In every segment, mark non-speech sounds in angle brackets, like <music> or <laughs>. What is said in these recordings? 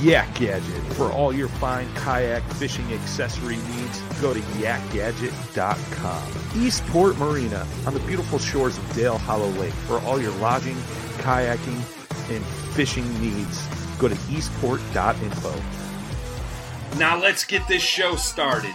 Yak Gadget, for all your fine kayak fishing accessory needs, go to yakgadget.com. Eastport Marina, on the beautiful shores of Dale Hollow Lake, for all your lodging, kayaking, and fishing needs, go to eastport.info. Now let's get this show started.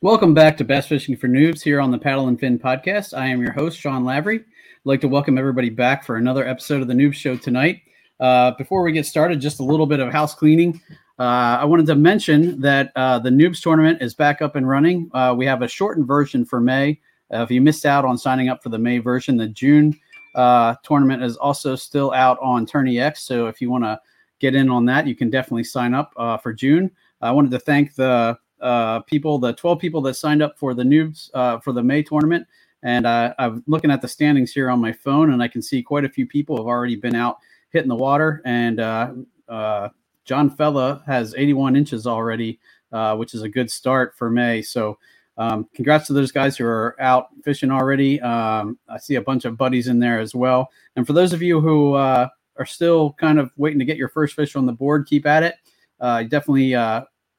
Welcome back to Bass Fishing for Noobs here on the Paddle and Fin podcast. I am your host, Sean Lavery. Like to welcome everybody back for another episode of the Noob Show tonight. Uh, before we get started, just a little bit of house cleaning. Uh, I wanted to mention that uh, the Noobs tournament is back up and running. Uh, we have a shortened version for May. Uh, if you missed out on signing up for the May version, the June uh, tournament is also still out on TourneyX. So if you want to get in on that, you can definitely sign up for June. I wanted to thank the people, the 12 people that signed up for the noobs for the May tournament. And uh, I'm looking at the standings here on my phone, and I can see quite a few people have already been out hitting the water. And uh, uh, John Fella has 81 inches already, uh, which is a good start for May. So, um, congrats to those guys who are out fishing already. Um, I see a bunch of buddies in there as well. And for those of you who uh, are still kind of waiting to get your first fish on the board, keep at it. Uh, definitely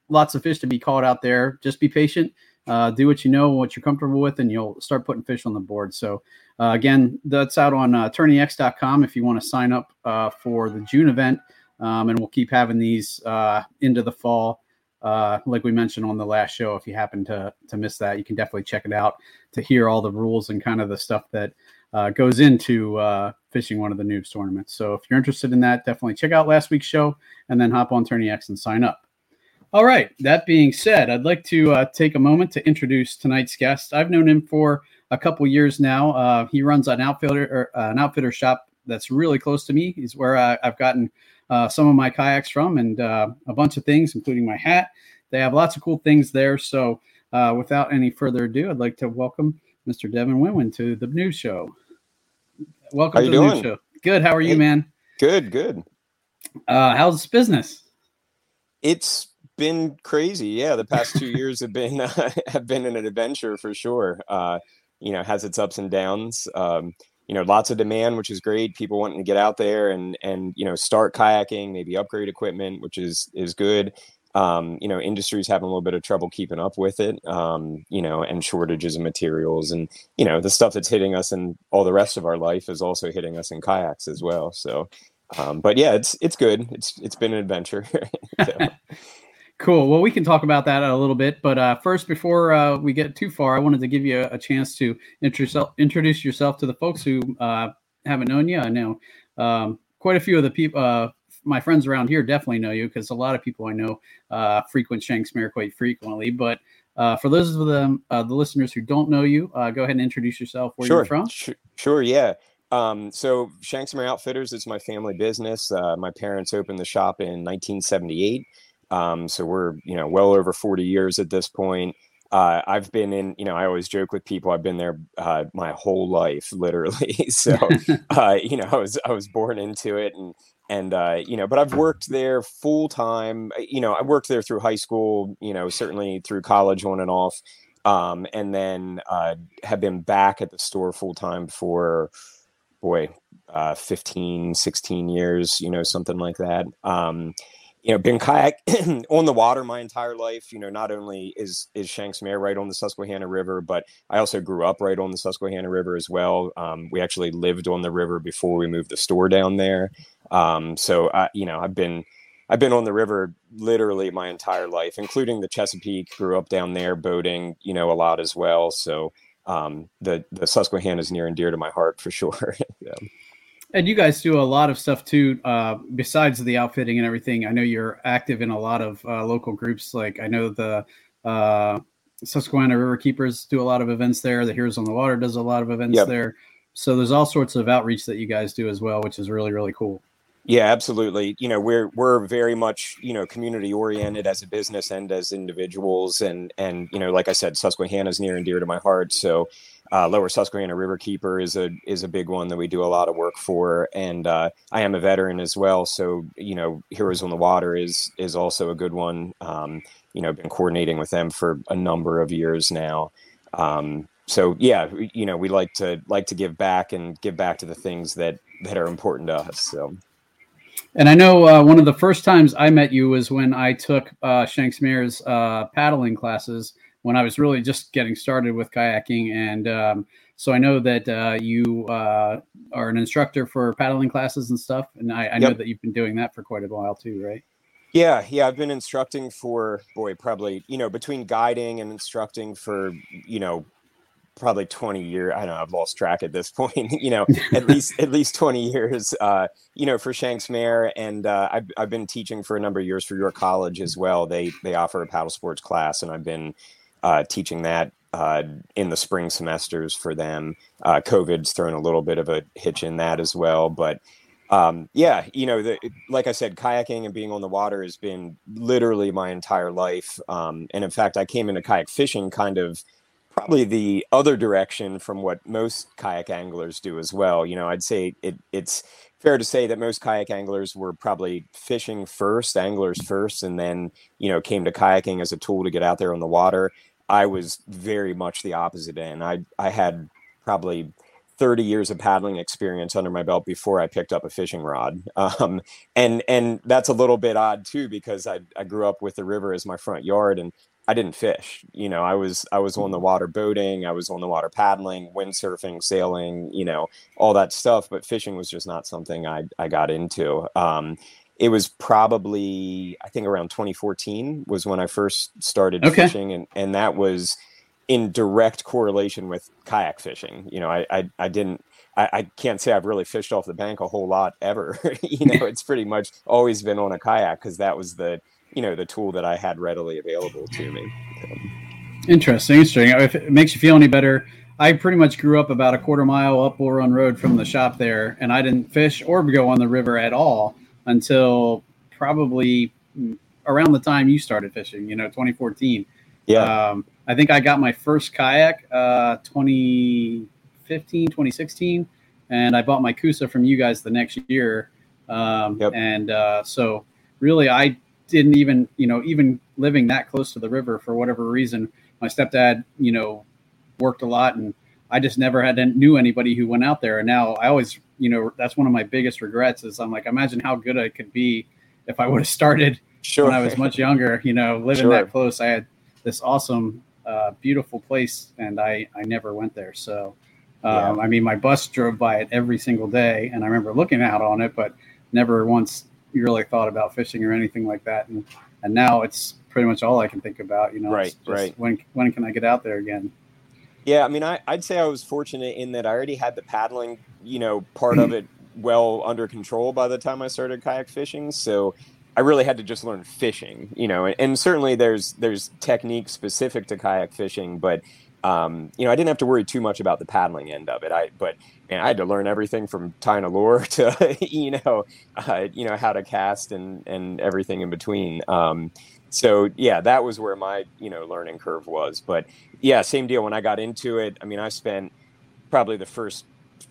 lots of fish to be caught out there. Just be patient. Uh, do what you know, what you're comfortable with, and you'll start putting fish on the board. So, uh, again, that's out on uh, tourneyx.com if you want to sign up uh, for the June event. Um, and we'll keep having these uh, into the fall. Uh, like we mentioned on the last show, if you happen to to miss that, you can definitely check it out to hear all the rules and kind of the stuff that uh, goes into fishing one of the noobs tournaments. So if you're interested in that, definitely check out last week's show and then hop on TourneyX and sign up. All right. That being said, I'd like to uh, take a moment to introduce tonight's guest. I've known him for a couple years now. Uh, he runs an outfitter or, uh, an outfitter shop that's really close to me. He's where I, have gotten uh, some of my kayaks from and uh, a bunch of things, including my hat. They have lots of cool things there. So uh, without any further ado, I'd like to welcome Mr. Devin Winand to the Noobs show. Welcome to the doing? Noobs show. Good. How are you, man? Good, good. Uh, how's business? It's been crazy. Yeah, the past two <laughs> years have been <laughs> have been an adventure for sure. Uh, you know, has its ups and downs. Um, you know, lots of demand, which is great. People wanting to get out there and and you know start kayaking, maybe upgrade equipment, which is is good. Um, you know, industry's having a little bit of trouble keeping up with it. Um, you know, and shortages of materials, and you know, the stuff that's hitting us in all the rest of our life is also hitting us in kayaks as well. So, um, but yeah, it's it's good. It's it's been an adventure. <laughs> So, Cool. Well, we can talk about that a little bit, but uh, first, before uh, we get too far, I wanted to give you a, a chance to introduce introduce yourself to the folks who uh, haven't known you. I know um, quite a few of the people, uh, my friends around here definitely know you because a lot of people I know uh, frequent Shank's Mare quite frequently. But uh, for those of them, uh, the listeners who don't know you, uh, go ahead and introduce yourself. Where sure, you're from? Sure, sure yeah. Um, so Shank's Mare Outfitters is my family business. Uh, my parents opened the shop in 1978. Um, so we're you know well over 40 years at this point uh, I've been in, you know, I always joke with people. I've been there uh, my whole life, <laughs> literally. so, <laughs> uh, you know, I was I was born into it, and and uh, you know, but I've worked there full time. Uh, you know, I worked there through high school. You know, certainly through college on and off, um, and then uh, have been back at the store full time for, boy, uh, 15, 16 years. You know, something like that. Um, you know, been kayak <clears throat> on the water my entire life. You know, not only is is Shank's Mare right on the Susquehanna River, but I also grew up right on the Susquehanna River as well. Um, we actually lived on the river before we moved the store down there. Um, so I, you know, I've been I've been on the river literally my entire life, including the Chesapeake. Grew up down there boating, you know, a lot as well. So um, the the Susquehanna is near and dear to my heart for sure. <laughs> yeah. And you guys do a lot of stuff too, uh, besides the outfitting and everything. I know you're active in a lot of uh, local groups. Like I know the uh, Susquehanna River Keepers do a lot of events there. The Heroes on the Water does a lot of events yep. there. So there's all sorts of outreach that you guys do as well, which is really really cool. Yeah, absolutely. You know, we're we're very much you know community oriented as a business and as individuals, and and you know, like I said, Susquehanna is near and dear to my heart. So uh, Lower Susquehanna River Keeper is a is a big one that we do a lot of work for, and uh, I am a veteran as well. So you know, Heroes on the Water is is also a good one. Um, you know, been coordinating with them for a number of years now. Um, so yeah, you know, we like to like to give back and give back to the things that that are important to us. So. And I know uh, one of the first times I met you was when I took uh, Shank's Mare's uh, paddling classes when I was really just getting started with kayaking. And um, so I know that uh, you uh, are an instructor for paddling classes and stuff. And I, I yep. know that you've been doing that for quite a while too, right? Yeah, yeah, I've been instructing for boy, probably you know between guiding and instructing for you know probably 20 years i don't know i've lost track at this <laughs> point you know at <laughs> least at least 20 years uh, you know for Shank's Mare and uh, I've, I've been teaching for a number of years for york college as well they they offer a paddle sports class and i've been uh, teaching that uh, in the spring semesters for them. Uh, COVID's thrown a little bit of a hitch in that as well, but um, yeah, you know, the, like I said, kayaking and being on the water has been literally my entire life. Um, and in fact, I came into kayak fishing kind of probably the other direction from what most kayak anglers do as well. You know, I'd say it, it's fair to say that most kayak anglers were probably fishing first, anglers first, and then, you know, came to kayaking as a tool to get out there on the water. I was very much the opposite end. I I had probably 30 years of paddling experience under my belt before I picked up a fishing rod. <laughs> Um, and and that's a little bit odd too because I I grew up with the river as my front yard and I didn't fish. You know, I was I was on the water boating, I was on the water paddling, windsurfing, sailing, you know, all that stuff, but fishing was just not something I I got into. Um, it was probably I think around 2014 was when I first started okay. fishing, and and that was in direct correlation with kayak fishing. You know, I I, I didn't. I, I can't say I've really fished off the bank a whole lot ever. <laughs> you know, <laughs> it's pretty much always been on a kayak because that was the you know the tool that I had readily available to me. Interesting, interesting. If it makes you feel any better, I pretty much grew up about a quarter mile up Bull Run Road from the shop there, and I didn't fish or go on the river at all until probably around the time you started fishing, you know, 2014. Yeah. Um, I think I got my first kayak uh, 2015, 2016, and I bought my Kusa from you guys the next year. Um, yep. And uh, so, really, I didn't even, you know, even living that close to the river for whatever reason, my stepdad, you know, worked a lot, and I just never had knew anybody who went out there. And now I always you know, that's one of my biggest regrets is I'm like, imagine how good I could be if I would have <laughs> started sure. when I was much younger, you know, living sure. that close. I had this awesome, uh, beautiful place and I, I never went there. So, um, yeah. I mean, my bus drove by it every single day and I remember looking out on it, but never once really thought about fishing or anything like that. And, and now it's pretty much all I can think about, you know, right, right. When, when can I get out there again? Yeah, I mean, I, would say I was fortunate in that I already had the paddling, you know, part of <clears throat> it well under control by the time I started kayak fishing. So I really had to just learn fishing, you know, and, and certainly there's there's technique specific to kayak fishing, but um, you know, I didn't have to worry too much about the paddling end of it. I, but man, I had to learn everything from tying a lure <laughs> to, you know, uh, you know, how to cast and, and everything in between. Um, so yeah, that was where my, you know, learning curve was, but yeah, same deal. When I got into it, I mean, I spent probably the first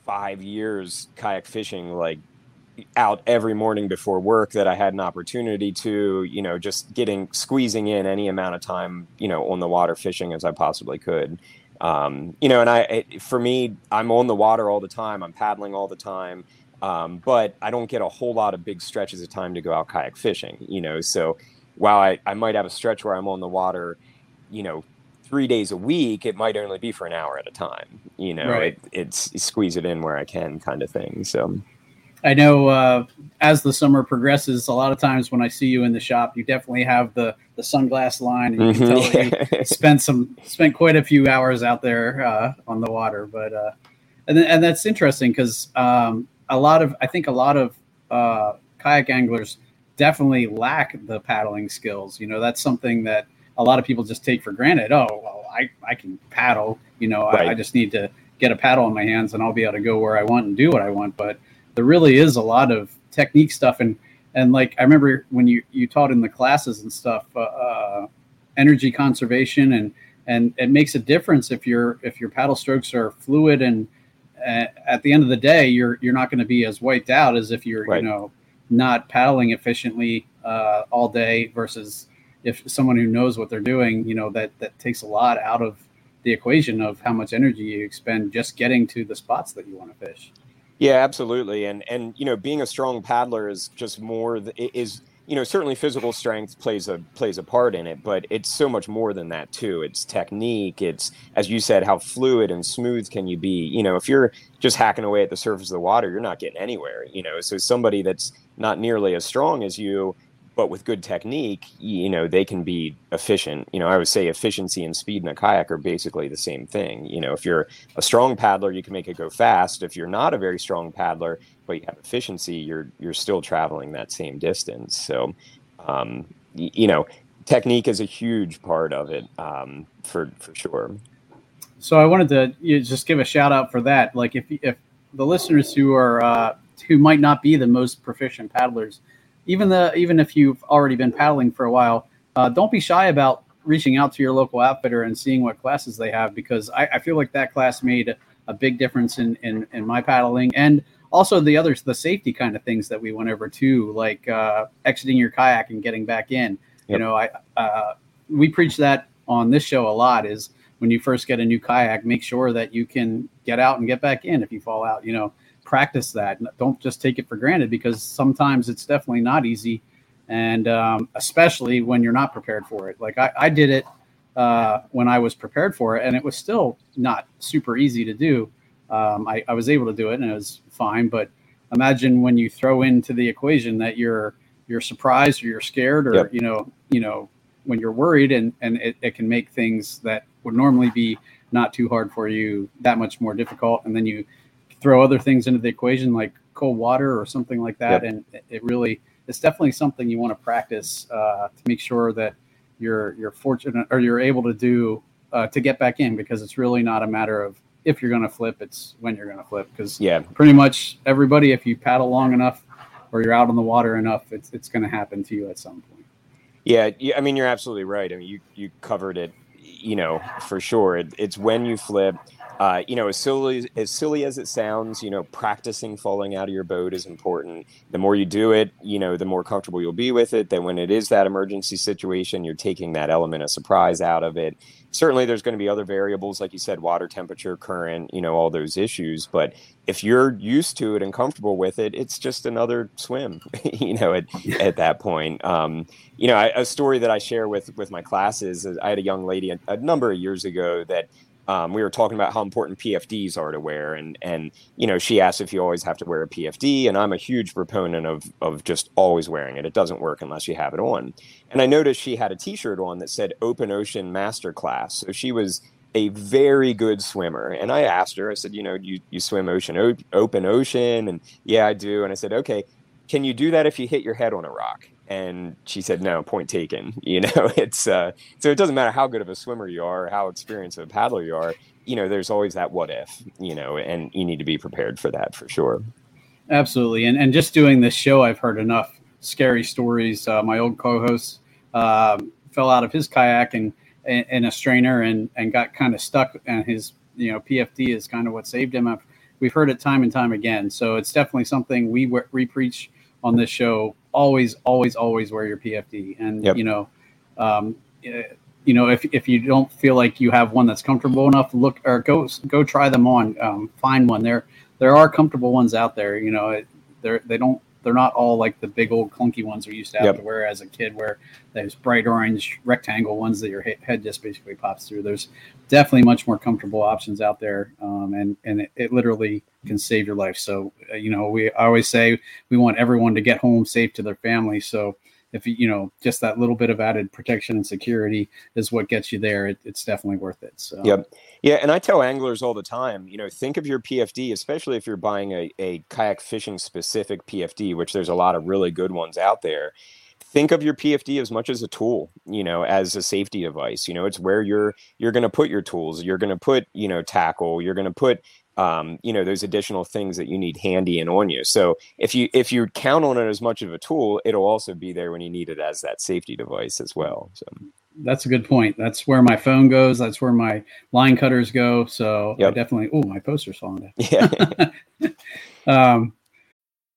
five years kayak fishing, like out every morning before work that I had an opportunity to, you know, just getting squeezing in any amount of time, you know, on the water fishing as I possibly could. Um, you know, and I, it, for me, I'm on the water all the time. I'm paddling all the time. Um, but I don't get a whole lot of big stretches of time to go out kayak fishing, you know. So while I, I might have a stretch where I'm on the water, you know, three days a week, it might only be for an hour at a time, you know, right. it, it's squeeze it in where I can kind of thing. So, I know uh, as the summer progresses, a lot of times when I see you in the shop, you definitely have the the sunglass line, and you can tell that you <laughs> spent some spent quite a few hours out there uh, on the water. But uh, and and that's interesting because um, a lot of I think a lot of uh, kayak anglers definitely lack the paddling skills. You know, that's something that a lot of people just take for granted. Oh, well, I I can paddle. You know, right. I, I just need to get a paddle in my hands and I'll be able to go where I want and do what I want. But there really is a lot of technique stuff and and like I remember when you you taught in the classes and stuff, uh, uh, energy conservation and and it makes a difference if your if your paddle strokes are fluid and uh, at the end of the day you're you're not going to be as wiped out as if you're right. you know not paddling efficiently uh, all day versus if someone who knows what they're doing you know that that takes a lot out of the equation of how much energy you expend just getting to the spots that you want to fish yeah, absolutely. And and you know, being a strong paddler is just more is you know certainly physical strength plays a plays a part in it, but it's so much more than that too. It's technique. It's as you said, how fluid and smooth can you be? You know, if you're just hacking away at the surface of the water, you're not getting anywhere. You know, so somebody that's not nearly as strong as you but with good technique, you know, they can be efficient. You know, I would say efficiency and speed in a kayak are basically the same thing. You know, if you're a strong paddler, you can make it go fast. If you're not a very strong paddler, but you have efficiency, you're you're still traveling that same distance. So, um, y- you know, technique is a huge part of it um, for for sure. So I wanted to you just give a shout out for that. Like if if the listeners who are uh, who might not be the most proficient paddlers even the even if you've already been paddling for a while, uh, don't be shy about reaching out to your local outfitter and seeing what classes they have because I, I feel like that class made a, big difference in, in in my paddling and also the others the safety kind of things that we went over too like uh, exiting your kayak and getting back in yep. you know i uh, we preach that on this show a lot is when you first get a new kayak make sure that you can get out and get back in if you fall out you know practice that. Don't just take it for granted because sometimes it's definitely not easy, and um, especially when you're not prepared for it. Like I, I did it uh, when I was prepared for it, and it was still not super easy to do. Um, I, I was able to do it, and it was fine. But imagine when you throw into the equation that you're you're surprised or you're scared or yep. you know you know when you're worried and and it, it can make things that would normally be not too hard for you that much more difficult and then you throw other things into the equation like cold water or something like that, yep. and it really it's definitely something you want to practice uh, to make sure that you're you're fortunate or you're able to do uh, to get back in because it's really not a matter of if you're going to flip, it's when you're going to flip. Because yeah, pretty much everybody, if you paddle long enough or you're out on the water enough, it's it's going to happen to you at some point. Yeah, I mean you're absolutely right. I mean you you covered it, you know, for sure. It, it's when you flip uh, you know, as silly as silly as it sounds, you know, practicing falling out of your boat is important. The more you do it, you know, the more comfortable you'll be with it. That when it is that emergency situation, you're taking that element of surprise out of it. Certainly, there's going to be other variables, like you said, water temperature, current, you know, all those issues. But if you're used to it and comfortable with it, it's just another swim, <laughs> you know, at, at that point. Um, you know, I, a story that I share with with my classes, I had a young lady a, a number of years ago that um, we were talking about how important PFDs are to wear, and and you know she asked if you always have to wear a PFD, and I'm a huge proponent of of just always wearing it. It doesn't work unless you have it on. And I noticed she had a T-shirt on that said "Open Ocean Master Class," so she was a very good swimmer. And I asked her, I said, you know, you, you swim ocean, open ocean? And yeah, I do. And I said, okay, can you do that if you hit your head on a rock? And she said, no, point taken. <laughs> You know, it's, uh, so it doesn't matter how good of a swimmer you are, how experienced a paddler you are, you know, there's always that what if, you know, and you need to be prepared for that for sure. Absolutely. And, and just doing this show, I've heard enough scary stories. Uh, my old co-host uh, fell out of his kayak and in a strainer and and got kind of stuck and his you know PFD is kind of what saved him. I've, we've heard it time and time again. So it's definitely something we we preach on this show. Always, always, always wear your PFD. And yep. you know, um, you know, if, if you don't feel like you have one that's comfortable enough, look or go go try them on. Um, find one. There there are comfortable ones out there. You know, they're they don't they're not all like the big old clunky ones we used to have yep. to wear as a kid, where those bright orange rectangle ones that your head just basically pops through. There's definitely much more comfortable options out there, um, and and it, it, literally can save your life. So uh, you know, we I always say we want everyone to get home safe to their family. So if you know just that little bit of added protection and security is what gets you there it, it's definitely worth it so. Yep. Yeah and i tell anglers all the time you know think of your pfd especially if you're buying a, a kayak fishing specific pfd which there's a lot of really good ones out there. Think of your pfd as much as a tool you know as a safety device you know it's where you're you're going to put your tools. You're going to put you know tackle. You're going to put um, you know those additional things that you need handy and on you. So if you if you count on it as much of a tool it'll also be there when you need it as that safety device as well so. That's a good point. That's where my phone goes. That's where my line cutters go. So yep. I definitely oh my poster's falling down <laughs> yeah. <laughs> Um,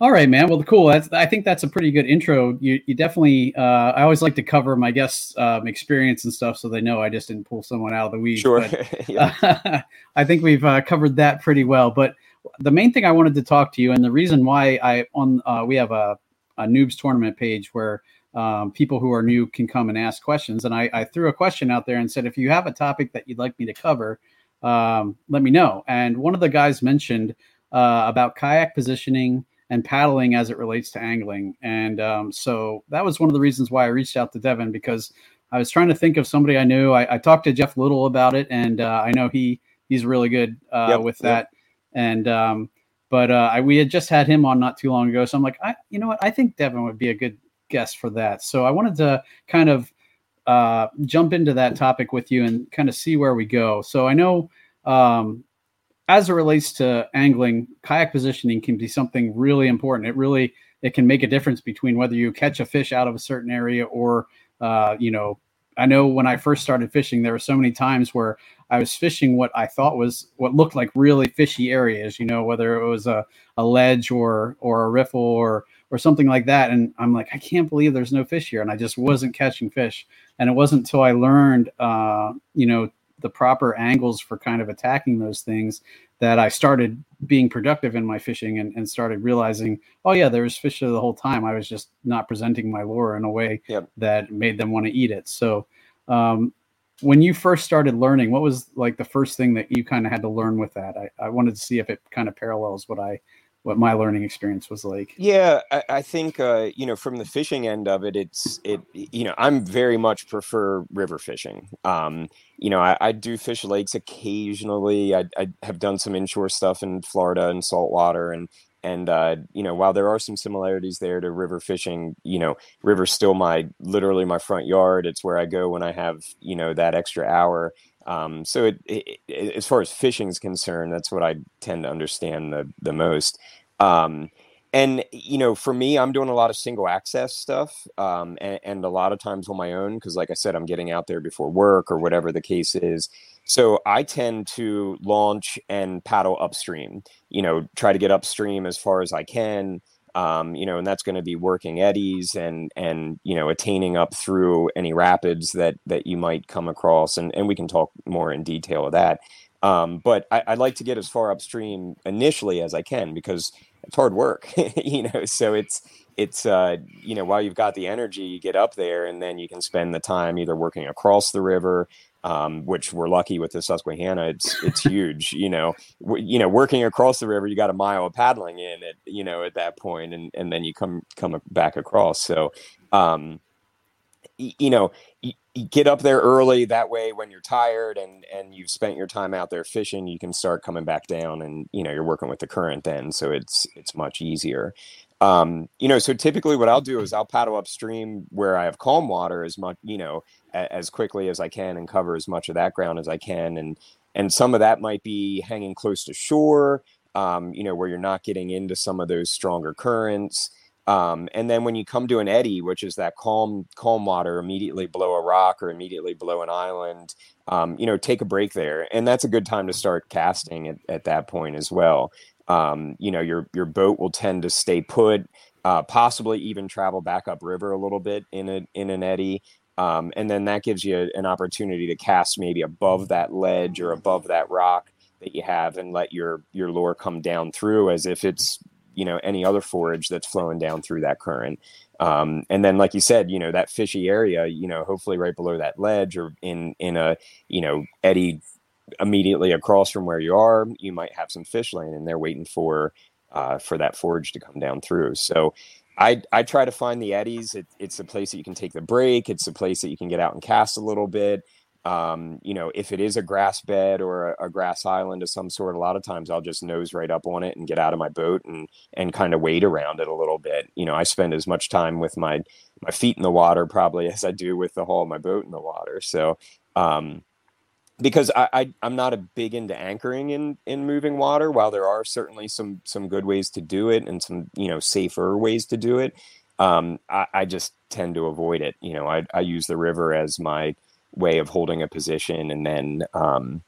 All right, man. Well, cool. That's, I think that's a pretty good intro. You, you definitely. Uh, I always like to cover my guests' um, experience and stuff, so they know I just didn't pull someone out of the weeds. Sure. But, <laughs> uh, <laughs> I think we've uh, covered that pretty well. But the main thing I wanted to talk to you, and the reason why I on uh, we have a, a noobs tournament page where um, people who are new can come and ask questions, and I, I, threw a question out there and said, if you have a topic that you'd like me to cover, um, let me know. And one of the guys mentioned uh, about kayak positioning and paddling as it relates to angling. And um, so that was one of the reasons why I reached out to Devin because I was trying to think of somebody I knew. I, I talked to Jeff Little about it, and uh, I know he he's really good uh, yep, with that. Yep. And um, but uh, I, we had just had him on not too long ago, so I'm like, I you know what, I think Devin would be a good guest for that. So I wanted to kind of uh, jump into that topic with you and kind of see where we go. So I know um, as it relates to angling, kayak positioning can be something really important. It really it can make a difference between whether you catch a fish out of a certain area or uh, you know. I know when I first started fishing, there were so many times where I was fishing what I thought was what looked like really fishy areas. You know, whether it was a, a ledge or or a riffle or or something like that. And I'm like, I can't believe there's no fish here, and I just wasn't catching fish. And it wasn't until I learned, uh, you know, the proper angles for kind of attacking those things that I started being productive in my fishing and, and started realizing, oh yeah, there was fish there the whole time. I was just not presenting my lure in a way yep. that made them want to eat it. So um, when you first started learning, what was like the first thing that you kind of had to learn with that? I, I wanted to see if it kind of parallels what I what my learning experience was like. Yeah, I, I think uh, you know from the fishing end of it, it's it you know I'm very much prefer river fishing. Um, you know, I, I do fish lakes occasionally. I, I have done some inshore stuff in Florida and saltwater, and and uh, you know while there are some similarities there to river fishing you know river's still my literally my front yard it's where i go when i have you know that extra hour um, so it, it, it, as far as fishing is concerned, that's what I tend to understand the the most. Um, and you know, for me, I'm doing a lot of single access stuff, um, and, and, a lot of times on my own because, like I said, I'm getting out there before work or whatever the case is. So I tend to launch and paddle upstream. You know, try to get upstream as far as I can. Um, you know, and that's going to be working eddies and and you know attaining up through any rapids that that you might come across, and and we can talk more in detail of that. Um, but I, I like to get as far upstream initially as I can because it's hard work, <laughs> you know. So it's it's uh, you know while you've got the energy, you get up there, and then you can spend the time either working across the river, um, which we're lucky with the Susquehanna. It's it's huge, you know. W- you know, working across the river, you got a mile of paddling in it, you know, at that point, and and then you come come back across. So, um, y- you know, y- get up there early. That way, when you're tired and and you've spent your time out there fishing, you can start coming back down, and you know, you're working with the current then, so it's it's much easier. Um, you know, so typically what I'll do is I'll paddle upstream where I have calm water as much, you know, as quickly as I can and cover as much of that ground as I can. And, and some of that might be hanging close to shore, um, you know, where you're not getting into some of those stronger currents. Um, and then when you come to an eddy, which is that calm, calm water immediately below a rock or immediately below an island, um, you know, take a break there. And that's a good time to start casting at, at that point as well um, you know your your boat will tend to stay put uh, possibly even travel back up river a little bit in a in an eddy um, and then that gives you an opportunity to cast maybe above that ledge or above that rock that you have and let your your lure come down through as if it's you know any other forage that's flowing down through that current um, and then like you said you know that fishy area you know hopefully right below that ledge or in in a you know eddy immediately across from where you are, you might have some fish laying in there waiting for uh, for that forage to come down through. So I I try to find the eddies. It, it's a place that you can take the break. It's a place that you can get out and cast a little bit. Um, you know, if it is a grass bed or a, a, grass island of some sort, a lot of times I'll just nose right up on it and get out of my boat and and kind of wade around it a little bit. You know, I spend as much time with my my feet in the water probably <laughs> as I do with the hull of my boat in the water. So um, because I, I am not a big into anchoring in in moving water. While there are certainly some some good ways to do it and some you know safer ways to do it, um, I, I just tend to avoid it. You know, I I use the river as my way of holding a position and then um,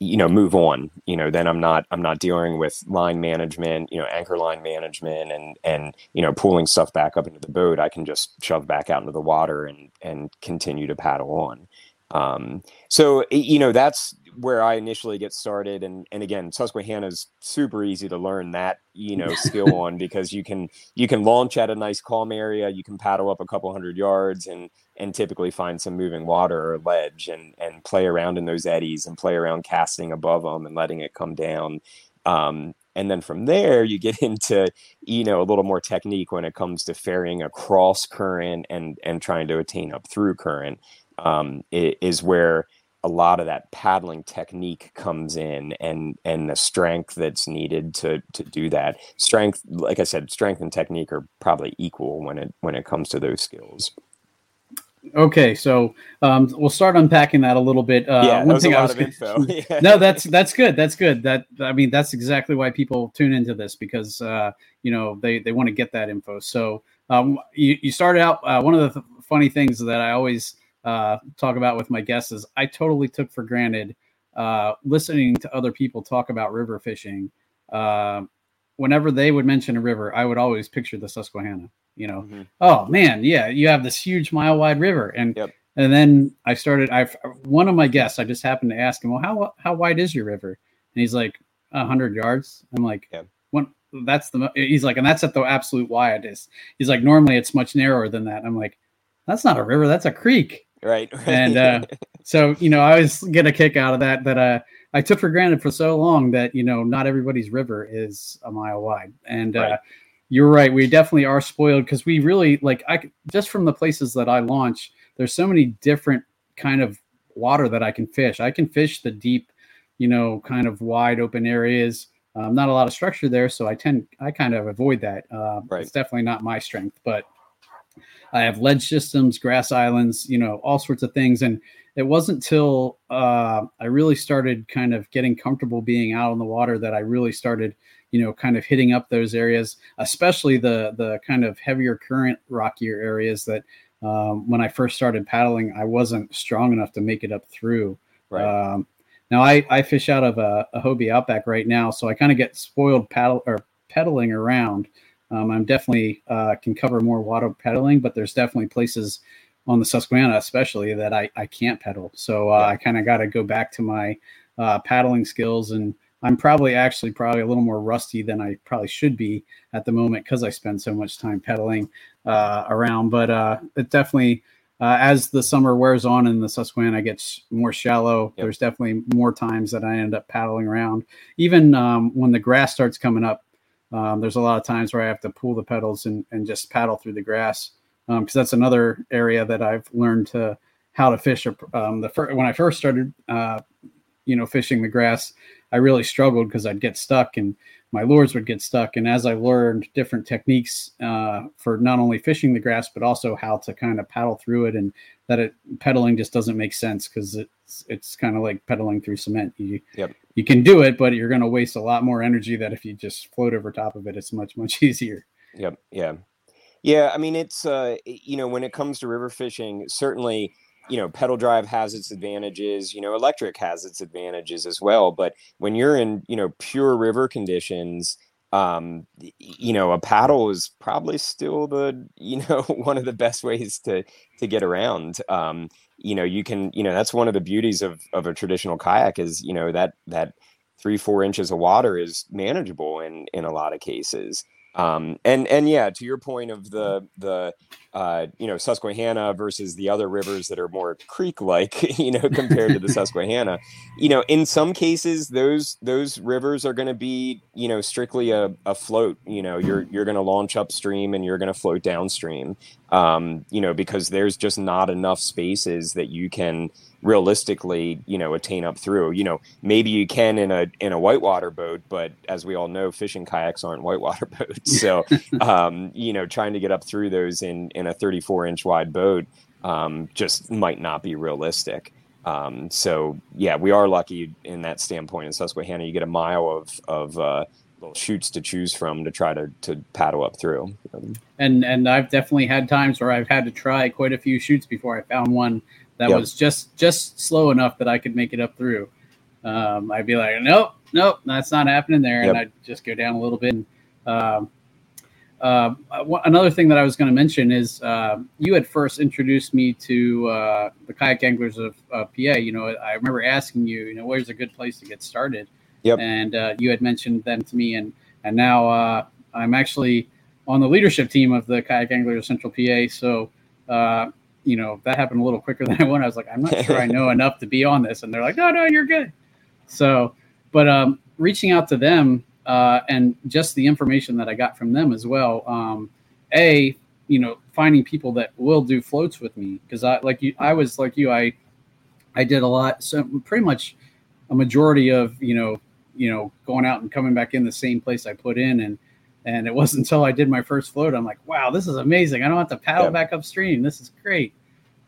you know move on you know then i'm not i'm not dealing with line management you know anchor line management and and you know pulling stuff back up into the boat i can just shove back out into the water and and continue to paddle on um, so you know that's where I initially get started, and and again, Susquehanna is super easy to learn that you know skill <laughs> on because you can you can launch at a nice calm area, you can paddle up a couple hundred yards, and and typically find some moving water or ledge, and and play around in those eddies, and play around casting above them and letting it come down. Um, and then from there you get <laughs> into you know a little more technique when it comes to ferrying across current and and trying to attain up through current um, is where a lot of that paddling technique comes in and and the strength that's needed to to do that. Strength like i said strength and technique are probably equal when it when it comes to those skills. Okay so um, we'll start unpacking that a little bit uh, yeah, one thing i was gonna, <laughs> <laughs> no that's that's good that's good. That i mean that's exactly why people tune into this because uh, you know they they want to get that info. So um, you, you started out uh, one of the th- funny things that i always uh, talk about with my guests is I totally took for granted uh, listening to other people talk about river fishing. Uh, whenever they would mention a river, I would always picture the Susquehanna. You know, mm-hmm. oh man, yeah, you have this huge mile wide river, and yep. and then I started. I one of my guests, I just happened to ask him, well, how how wide is your river? And he's like, hundred yards. I'm like, yep. That's the. He's like, and that's at the absolute widest. He's like, normally it's much narrower than that. I'm like, that's not a river, that's a creek right, <laughs> right. and uh, so you know i always get a kick out of that that uh, i took for granted for so long that you know not everybody's river is a mile wide and uh, right. uh, you're right we definitely are spoiled because we really like i just from the places that i launch there's so many different kind of water that i can fish i can fish the deep you know kind of wide open areas um, not a lot of structure there so i tend i kind of avoid that uh, right. it's definitely not my strength but I have ledge systems, grass islands, you know, all sorts of things. And it wasn't till uh, I really started kind of getting comfortable being out on the water that I really started, you know, kind of hitting up those areas, especially the the kind of heavier current, rockier areas that um, when I first started paddling, I wasn't strong enough to make it up through. Right. Um, now I, I fish out of a, a Hobie Outback right now, so I kind of get spoiled paddle or pedaling around Um, I'm definitely uh, can cover more water pedaling, but there's definitely places on the Susquehanna, especially that I, I can't pedal. So uh, yeah. I kind of got to go back to my uh, paddling skills. And I'm probably actually probably a little more rusty than I probably should be at the moment because I spend so much time pedaling uh, around. But uh, it definitely, uh, as the summer wears on and the Susquehanna gets more shallow, yep. there's definitely more times that I end up paddling around. Even um, when the grass starts coming up, um, there's a lot of times where I have to pull the pedals and, and just paddle through the grass because um, that's another area that I've learned to how to fish. Um, the fir- when I first started, uh, you know, fishing the grass, I really struggled because I'd get stuck and my lures would get stuck. And as I learned different techniques uh, for not only fishing the grass but also how to kind of paddle through it, and that it pedaling just doesn't make sense because it's it's kind of like pedaling through cement. You yep. you can do it, but you're going to waste a lot more energy that if you just float over top of it, it's much much <laughs> easier. Yep. Yeah. Yeah. I mean, it's uh, you know, when it comes to river fishing, certainly you know pedal drive has its advantages you know electric has its advantages as well but when you're in you know pure river conditions um you know a paddle is probably still the <laughs> you know one of the best ways to to get around um you know you can you know that's one of the beauties of of a traditional kayak is you know that that three four inches of water is manageable in in a lot of cases um, and and yeah, to your point of the the uh, you know Susquehanna versus the other rivers that are more creek-like, <laughs> you know, compared to the <laughs> Susquehanna, you know, in some cases those those rivers are going to be you know strictly a, a float. You know, you're you're going to launch upstream and you're going to float downstream. Um, you know, because there's just not enough spaces that you can realistically, you know, attain up through. You know, maybe you can in a in a whitewater boat, but as we all know, fishing kayaks aren't <laughs> whitewater boats. So, <laughs> um, you know, trying to get up through those in in a 34 inch wide boat um, just might not be realistic. Um, so yeah, we are lucky in that standpoint in Susquehanna. You get a mile of of uh, little chutes to choose from to try to to paddle up through. And and I've definitely had times where I've had to try quite a few chutes before I found one that yep. was just just slow enough that I could make it up through. Um, I'd be like, nope, nope, that's not happening there, yep. and I'd just go down a little bit. And, um, uh, another thing that I was going to mention is uh, you had first introduced me to uh, the kayak anglers of PA. You know, I remember asking you, you know, where's a good place to get started? Yep. And uh, you had mentioned them to me, and and now uh, I'm actually on the leadership team of the kayak anglers of Central PA. So uh, you know, that happened a little quicker <laughs> than I wanted. I was like, I'm not sure I know enough to be on this. And they're like, no, no, you're good. So, but um, reaching out to them uh, and just the information that I got from them as well. Um, a, you know, finding people that will do floats with me because I like you. I was like you. I I did a lot. So pretty much a majority of you know you know going out and coming back in the same place I put in and and it wasn't <laughs> until I did my first float, I'm like, wow, this is amazing. I don't have to paddle yeah. back upstream. This is great.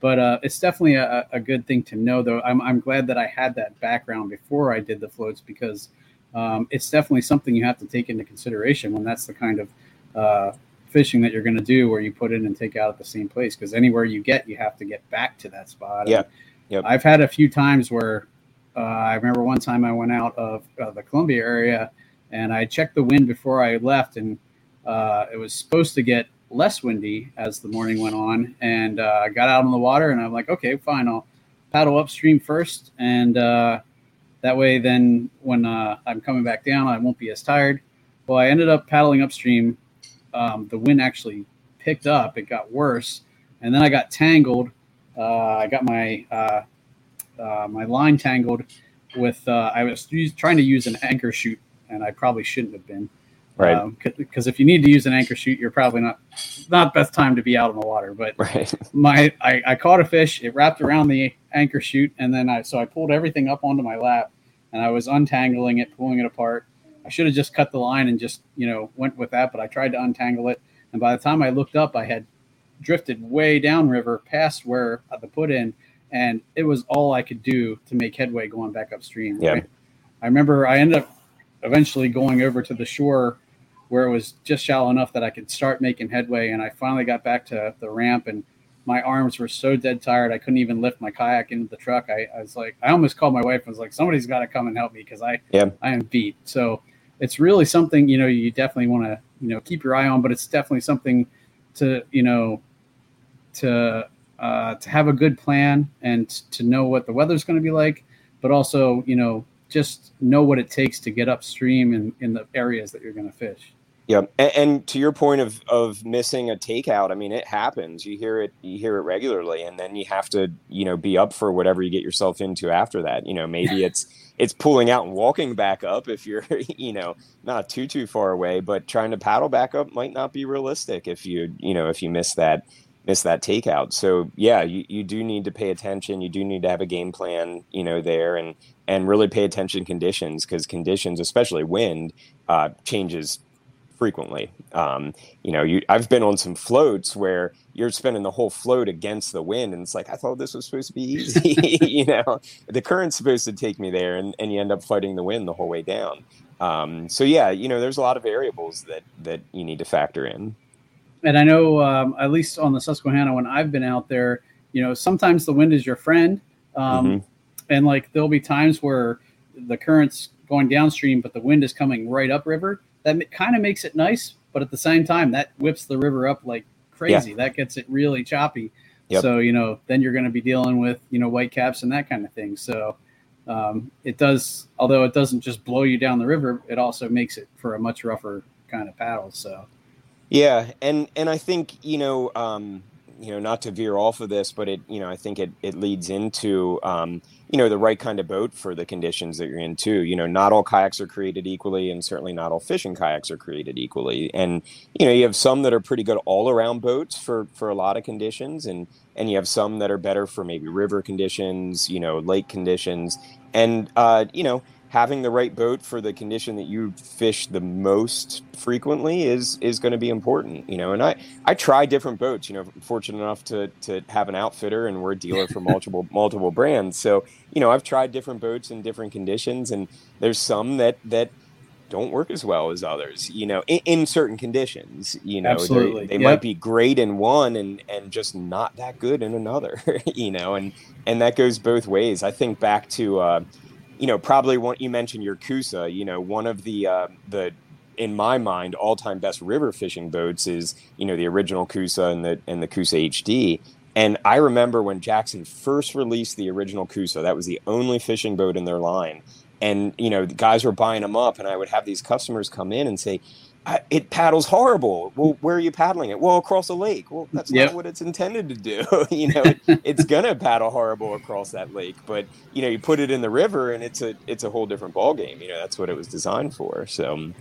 But uh, it's definitely a, a, good thing to know, though. I'm, I'm glad that I had that background before I did the floats because um, it's definitely something you have to take into consideration when that's the kind of uh, fishing that you're going to do where you put in and take out at the same place. Because anywhere you get, you have to get back to that spot. Yeah. Yep. I've had a few times where uh, I remember one time I went out of the Columbia area and I checked the wind before I left, and uh, it was supposed to get less windy as the morning went on. And uh, I got out on the water, and I'm like, okay, fine, I'll paddle upstream first, and uh, that way, then when uh, I'm coming back down, I won't be as tired. Well, I ended up paddling upstream. Um, the wind actually picked up; it got worse, and then I got tangled. Uh, I got my uh, my line tangled with. I was trying to use an anchor chute and I probably shouldn't have been. Right. Because um, if you need to use an anchor chute, you're probably not not best time to be out on the water. But <laughs> right. my I, I caught a fish. It wrapped around the anchor chute, and then I so I pulled everything up onto my lap, and I was untangling it, pulling it apart. I should have just cut the line and just you know went with that, but I tried to untangle it, and by the time I looked up, I had drifted way downriver past where the put in, and it was all I could do to make headway going back upstream. Yeah. Right? I remember I ended up eventually going over to the shore where it was just shallow enough that I could start making headway. And I finally got back to the ramp and my arms were so dead tired I couldn't even lift my kayak into the truck. I, I was like, I almost called my wife and was like, somebody's got to come and help me because I yeah. I am beat. So it's really something you know you definitely want to you know keep your eye on. But it's definitely something to you know to uh, to have a good plan and to know what the weather's going to be like, but also you know just know what it takes to get upstream in, in the areas that you're going to fish. Yeah, and, and, to your point of of missing a takeout, I mean, it happens. You hear it, you hear it regularly, and then you have to, you know, be up for whatever you get yourself into after that. You know, maybe <laughs> it's it's pulling out and walking back up if you're, <laughs> you know, not too too far away, but trying to paddle back up might not be realistic if you, you know, if you miss that miss that takeout. So yeah, you, you do need to pay attention. You do need to have a game plan, you know, there and and really pay attention to conditions because conditions, especially wind, uh, changes frequently. Um, you know, you, I've been on some floats where you're spending the whole float against the wind, and it's like I thought this was supposed to be easy. <laughs> you know, the current's supposed to take me there, and, and you end up fighting the wind the whole way down. Um, so yeah, you know, there's a lot of variables that that you need to factor in. And I know, um, at least on the Susquehanna, when I've been out there, you know, sometimes the wind is your friend, um, mm-hmm. And like there'll be times where the current's going downstream, but the wind is coming right upriver that kind of makes it nice, but at the same time, that whips the river up like crazy. Yeah. That gets it really choppy. Yep. So you know, then you're going to be dealing with you know white caps and that kind of thing. So um, it does, although it doesn't just blow you down the river, it also makes it for a much rougher kind of paddle. So yeah, and and I think you know. Um, you know, not to veer off of this, but it, you know, I think it, it leads into, um, you know, the right kind of boat for the conditions that you're in too. You know, not all kayaks are created equally, and certainly not all fishing kayaks are created equally. And you know, you have some that are pretty good all around boats for for a lot of conditions, and and you have some that are better for maybe river conditions, you know, lake conditions, and uh, you know, having the right boat for the condition that you fish the most frequently is is going to be important you know? And i i try different boats you know I'm fortunate enough to to have an outfitter and we're a dealer for <laughs> multiple multiple brands. So you know i've tried different boats in different conditions and there's some that that don't work as well as others you know in, in certain conditions you know? Absolutely. they, they yep. might be great in one and and just not that good in another <laughs> you know? And and that goes both ways. I think back to uh you know, probably you mentioned your Coosa. You know, one of the uh, the in my mind all-time best river fishing boats is you know the original Coosa and the and the Coosa HD. And I remember when Jackson first released the original Coosa, that was the only fishing boat in their line. And you know, guys were buying them up, and I would have these customers come in and say, it paddles horrible. Well, where are you paddling it? Well, across a lake. Well, that's yep. not what it's intended to do. <laughs> you know, it, it's gonna paddle horrible across that lake, but you know, you put it in the river and it's a it's a whole different ball game. You know, that's what it was designed for. So,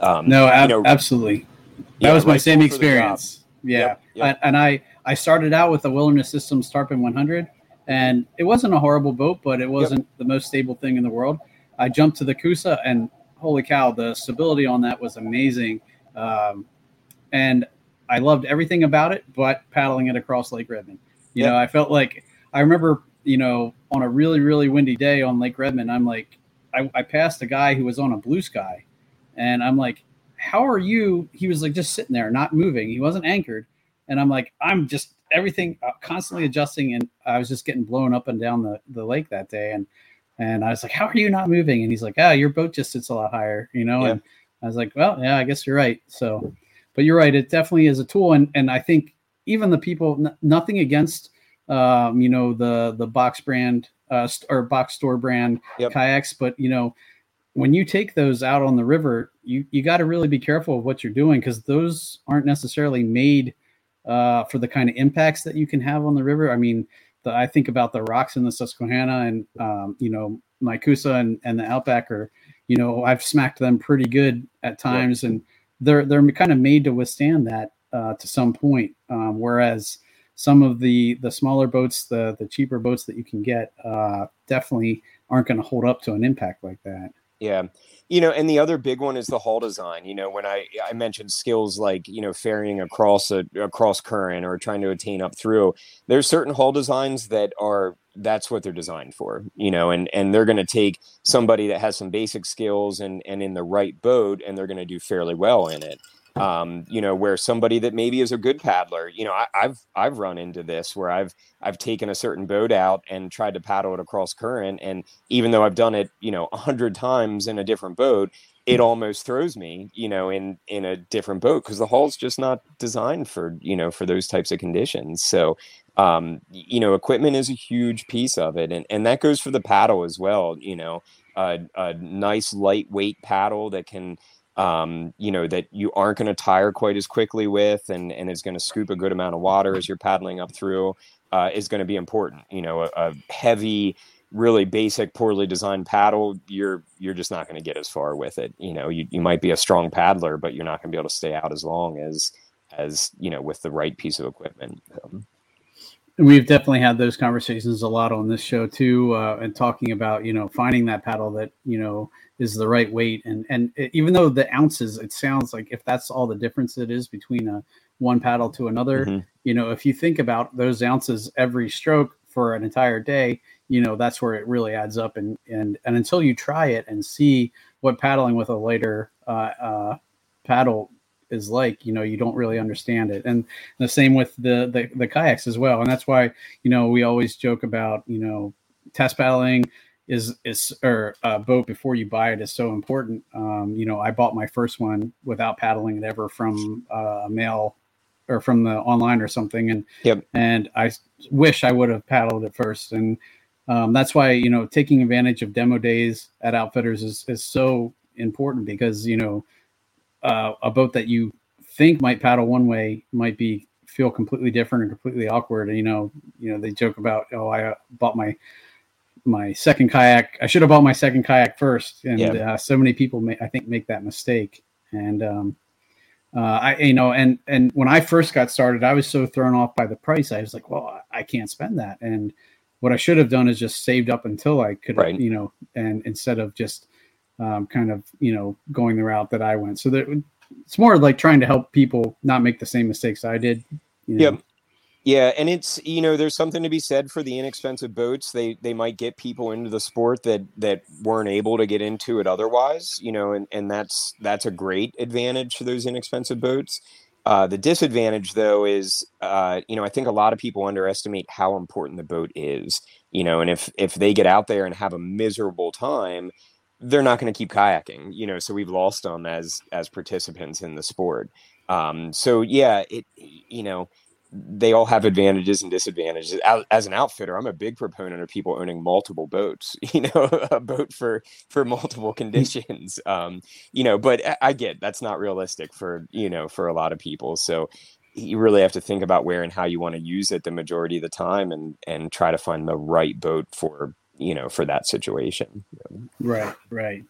um, no, ab- you know, absolutely. That yeah, was my right same experience. Yeah, yep, yep. and I I started out with the Wilderness Systems Tarpon 100, and it wasn't a horrible boat, but it wasn't the most stable thing in the world. I jumped to the Coosa, and holy cow, the stability on that was amazing. Um, and I loved everything about it, but paddling it across Lake Redman. You yep. know, I felt like I remember, you know, on a really, really windy day on Lake Redman, I'm like, I, I passed a guy who was on a blue sky, and I'm like, how are you? He was like just sitting there, not moving. He wasn't anchored. And I'm like, I'm just everything uh, constantly adjusting. And I was just getting blown up and down the, the lake that day. And and I was like, "How are you not moving?" And he's like, "Ah, oh, your boat just sits a lot higher, you know." Yeah. And I was like, "Well, yeah, I guess you're right." So, but you're right. It definitely is a tool, and and I think even the people, n- nothing against, um, you know, the the box brand uh, or box store brand yep. kayaks, but you know, when you take those out on the river, you you got to really be careful of what you're doing because those aren't necessarily made uh, for the kind of impacts that you can have on the river. I mean the, I think about the rocks in the Susquehanna and um, you know my Coosa and, and the Outback are, you know, I've smacked them pretty good at times, yeah. and they're they're kind of made to withstand that uh, to some point. Um, whereas some of the the smaller boats, the the cheaper boats that you can get, uh, definitely aren't going to hold up to an impact like that. Yeah. You know, and the other big one is the hull design. You know, when I I mentioned skills like, you know, ferrying across a across current or trying to attain up through, there's certain hull designs that are that's what they're designed for, you know, and and they're going to take somebody that has some basic skills and and in the right boat and they're going to do fairly well in it um, you know, where somebody that maybe is a good paddler, you know, I, have I've run into this where I've I've taken a certain boat out and tried to paddle it across current, and even though I've done it, you know, a hundred times in a different boat, it almost throws me, you know, in in a different boat because the hull's just not designed for you know for those types of conditions. So, um, you know, equipment is a huge piece of it, and and that goes for the paddle as well. You know, a, a nice lightweight paddle that can. Um, you know that you aren't going to tire quite as quickly with, and and is going to scoop a good amount of water as you're paddling up through, uh, is going to be important. You know, a, a heavy really basic poorly designed paddle you're you're just not going to get as far with it you know you, you might be a strong paddler but you're not going to be able to stay out as long as as you know with the right piece of equipment um, we've definitely had those conversations a lot on this show too uh, and talking about you know finding that paddle that you know is the right weight. And and it, even though the ounces it sounds like if that's all the difference it is between a one paddle to another mm-hmm. you know if you think about those ounces every stroke for an entire day you know that's where it really adds up. And and and until you try it and see what paddling with a lighter uh, uh, paddle is like you know you don't really understand it. And the same with the, the the kayaks as well. And that's why you know we always joke about you know test paddling is is or a boat before you buy it is so important um, you know i bought my first one without paddling it ever from uh, a mail or from the online or something and yep. and i wish i would have paddled it first and um, that's why you know taking advantage of demo days at outfitters is, is so important because you know uh, a boat that you think might paddle one way might be feel completely different and completely awkward. And, you know, you know they joke about oh I uh, bought my my second kayak. I should have bought my second kayak first, and yeah. uh, so many people may, I think make that mistake. And um, uh, I you know and and when I first got started, I was so thrown off by the price. I was like, well, I can't spend that, and what I should have done is just saved up until I could, right. you know, and instead of just um, kind of, you know, going the route that I went. So that it's more like trying to help people not make the same mistakes I did. You know? Yep. Yeah, and it's you know there's something to be said for the inexpensive boats. They they might get people into the sport that that weren't able to get into it otherwise. You know, and and that's that's a great advantage for those inexpensive boats. Uh, the disadvantage, though, is uh, you know I think a lot of people underestimate how important the boat is. You know, and if if they get out there and have a miserable time, they're not going to keep kayaking. You know, so we've lost them as as participants in the sport. Um, so yeah, it you know they all have advantages and disadvantages. As, an outfitter, I'm a big proponent of people owning multiple boats. <laughs> You know, <laughs> a boat for for multiple <laughs> conditions. Um, you know, but I get that's not realistic for you know for a lot of people. So you really have to think about where and how you want to use it the majority of the time, and and try to find the right boat for you know for that situation. Right, right.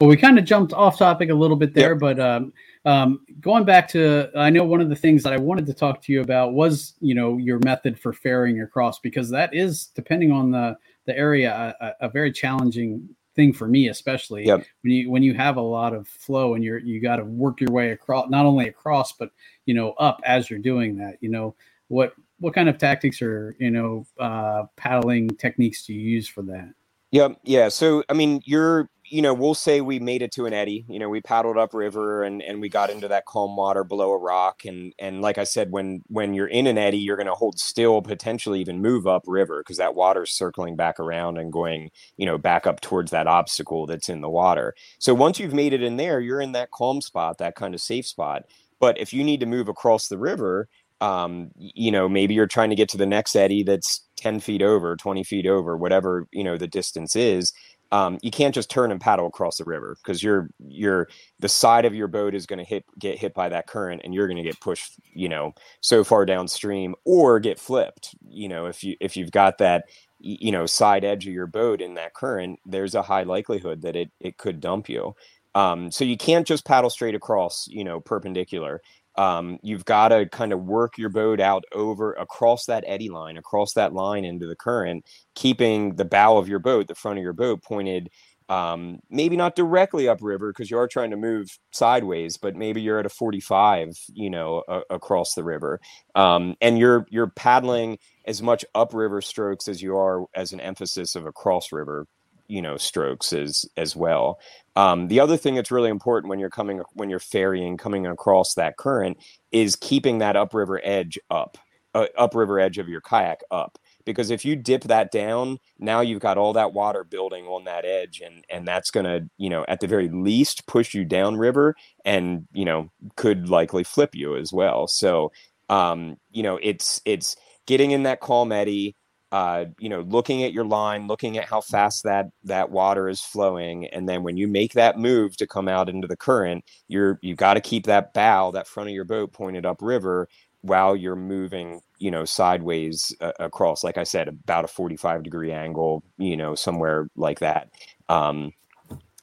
Well, we kind of jumped off topic a little bit there, yep. but um, um, going back to, I know one of the things that I wanted to talk to you about was, you know, your method for ferrying across because that is, depending on the the area, a, a very challenging thing for me, especially yep. when you when you have a lot of flow and you're you got to work your way across, not only across, but you know, up as you're doing that. You know, what what kind of tactics or you know uh, paddling techniques do you use for that? Yeah, yeah. So I mean, you're you know, we'll say we made it to an eddy. You know, we paddled upriver and and we got into that calm water below a rock. And and like I said, when when you're in an eddy, you're going to hold still, potentially even move upriver because that water's circling back around and going, you know, back up towards that obstacle that's in the water. So once you've made it in there, you're in that calm spot, that kind of safe spot. But if you need to move across the river, um, you know, maybe you're trying to get to the next eddy that's 10 feet over, 20 feet over, whatever, you know, the distance is um, you can't just turn and paddle across the river because you're you're the side of your boat is going to hit get hit by that current and you're going to get pushed you know so far downstream or get flipped you know if you if you've got that you know side edge of your boat in that current there's a high likelihood that it it could dump you. Um, so you can't just paddle straight across you know perpendicular um, you've got to kind of work your boat out over across that eddy line, across that line into the current, keeping the bow of your boat, the front of your boat pointed um, maybe not directly upriver because you are trying to move sideways, but maybe you're at a 45, you know, a, across the river, um, and you're you're paddling as much upriver strokes as you are as an emphasis of a cross river you know strokes as as well um, the other thing that's really important when you're coming when you're ferrying coming across that current is keeping that upriver edge up uh, upriver edge of your kayak up because if you dip that down, now you've got all that water building on that edge, and and that's gonna you know at the very least push you downriver, and you know could likely flip you as well. So um, you know it's it's getting in that calm eddy uh, you know, looking at your line, looking at how fast that that water is flowing, and then when you make that move to come out into the current, you're you've got to keep that bow, that front of your boat pointed upriver while you're moving, you know, sideways uh, across. Like I said, about a 45 degree angle, you know, somewhere like that. Um,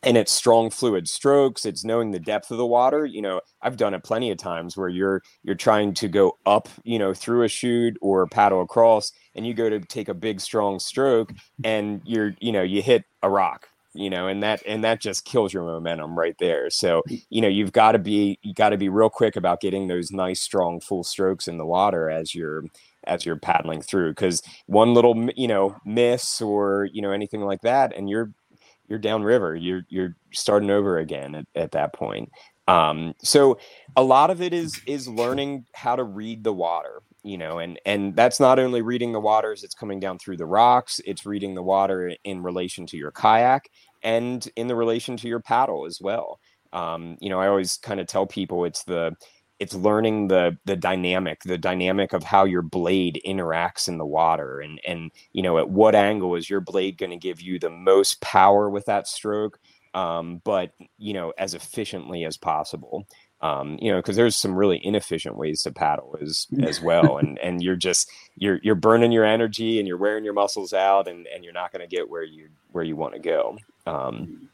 and it's strong fluid strokes it's knowing the depth of the water you know i've done it plenty of times where you're you're trying to go up you know through a chute or paddle across and you go to take a big strong stroke and you're you know you hit a rock you know and that and that just kills your momentum right there. So you know you've got to be you got to be real quick about getting those nice strong full strokes in the water as you're as you're paddling through because one little you know miss or you know anything like that and you're you're downriver. You're you're starting over again at, at that point. Um, so a lot of it is is learning how to read the water, you know, and and that's not only reading the waters, it's coming down through the rocks, it's reading the water in relation to your kayak and in the relation to your paddle as well. Um, you know, I always kind of tell people it's the it's learning the the dynamic the dynamic of how your blade interacts in the water and and you know at what angle is your blade going to give you the most power with that stroke um, but you know as efficiently as possible. Um, you know because there's some really inefficient ways to paddle as as well and and you're just you're you're burning your energy and you're wearing your muscles out and and you're not going to get where you where you want to go. Um,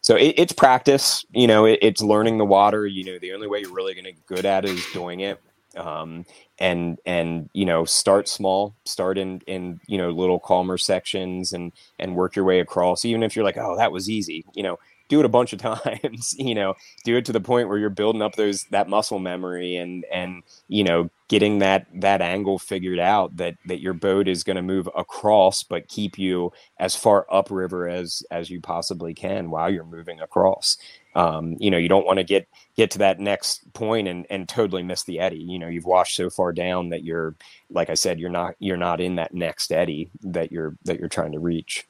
so it, it's practice you know it, it's learning the water you know the only way you're really going to get good at it is doing it. Um, and and you know start small start in in you know little calmer sections and and work your way across. Even if you're like oh that was easy you know do it a bunch of <laughs> times you know do it to the point where you're building up those that muscle memory and and you know getting that that angle figured out that that your boat is going to move across but keep you as far upriver as as you possibly can while you're moving across. Um, you know you don't want to get get to that next point and and totally miss the eddy. You know you've washed so far down that you're like i said you're not you're not in that next eddy that you're that you're trying to reach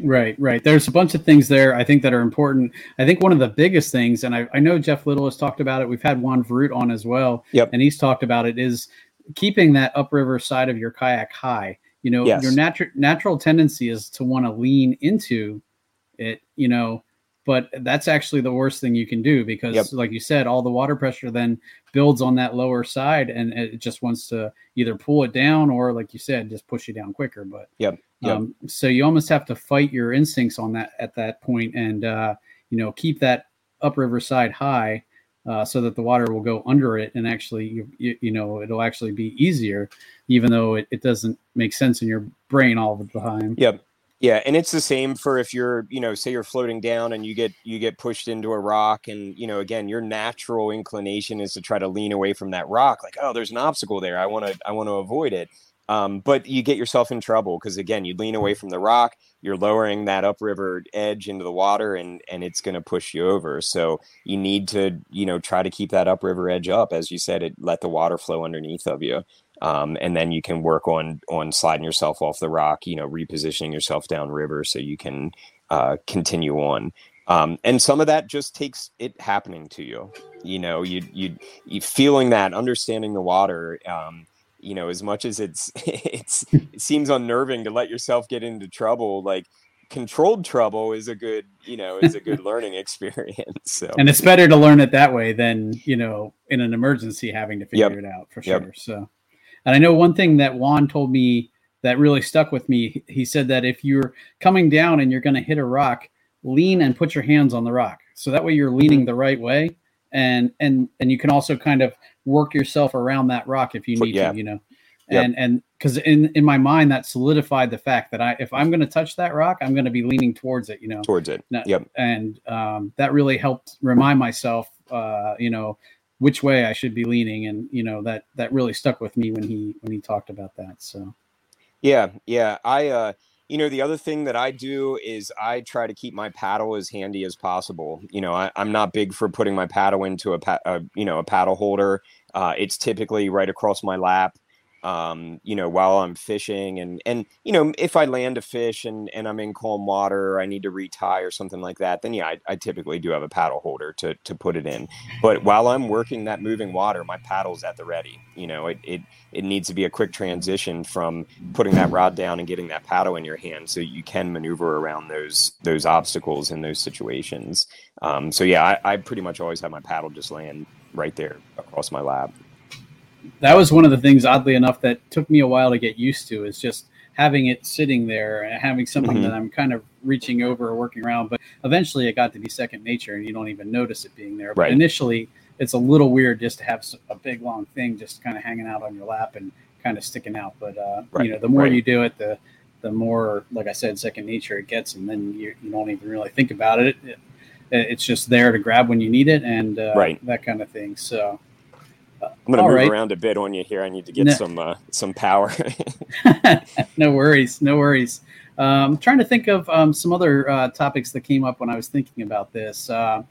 Right, right. There's a bunch of things there I think that are important. I think one of the biggest things, and I, I know Jeff Little has talked about it. We've had Juan Veruete on as well. Yep. And he's talked about it is keeping that upriver side of your kayak high. You know, Yes. your natural natural tendency is to want to lean into it, you know, but that's actually the worst thing you can do because Yep. like you said, all the water pressure then builds on that lower side and it just wants to either pull it down or like you said, just push you down quicker. But Yep. Yep. um, so you almost have to fight your instincts on that at that point, and uh, you know keep that upriver side high, uh, so that the water will go under it, and actually you, you, you know it'll actually be easier, even though it, it doesn't make sense in your brain all the time. Yep. Yeah, and it's the same for if you're, you know, say you're floating down and you get you get pushed into a rock and, you know, again, your natural inclination is to try to lean away from that rock like, oh, there's an obstacle there. I want to I want to avoid it. Um, but you get yourself in trouble because again, you lean away from the rock, you're lowering that upriver edge into the water and and it's going to push you over. So you need to, you know, try to keep that upriver edge up as you said it let the water flow underneath of you um, and then you can work on on sliding yourself off the rock you know repositioning yourself downriver so you can uh, continue on um, and some of that just takes it happening to you you know you you, you feeling that understanding the water um, you know as much as it's <laughs> it's it seems unnerving to let yourself get into trouble like controlled trouble is a good you know is a good <laughs> learning experience so And it's better to learn it that way than you know in an emergency having to figure Yep. it out for Yep. sure. So, and I know one thing that Juan told me that really stuck with me. He- said that if you're coming down and you're going to hit a rock, lean and put your hands on the rock, so that way you're leaning the right way, and and and you can also kind of work yourself around that rock if you need yeah. to, you know. Yep. And and because in in my mind that solidified the fact that I if I'm going to touch that rock, I'm going to be leaning towards it, you know towards it yep and um, that really helped remind myself uh, you know which way i should be leaning and you know that that really stuck with me when he when he talked about that so Yeah, yeah. I uh you know, the other thing that I do is I try to keep my paddle as handy as possible. You know, I, I'm not big for putting my paddle into a, pa- a you know a paddle holder. Uh, it's typically right across my lap. Um, you know, while I'm fishing and, and, you know, if I land a fish and, and I'm in calm water, or I need to retie or something like that, then yeah, I, I, typically do have a paddle holder to, to put it in. But while I'm working that moving water, my paddle's at the ready, you know, it, it, it needs to be a quick transition from putting that rod down and getting that paddle in your hand. So you can maneuver around those, those obstacles in those situations. Um, so yeah, I, I pretty much always have my paddle just land right there across my lap that was one of the things, oddly enough, that took me a while to get used to. Is just having it sitting there and having something mm-hmm. that I'm kind of reaching over or working around. But eventually, it got to be second nature, and you don't even notice it being there. But initially, it's a little weird just to have a big long thing just kind of hanging out on your lap and kind of sticking out. But uh, right. you know, the more right. you do it, the the more, like I said, second nature it gets, and then you, you don't even really think about it. it, it's just there to grab when you need it, and uh, right. that kind of thing. So. I'm going to move right. around a bit on you here. I need to get no. some uh, some power. <laughs> <laughs> no worries, no worries. Um, I'm trying to think of um, some other uh, topics that came up when I was thinking about this. Uh,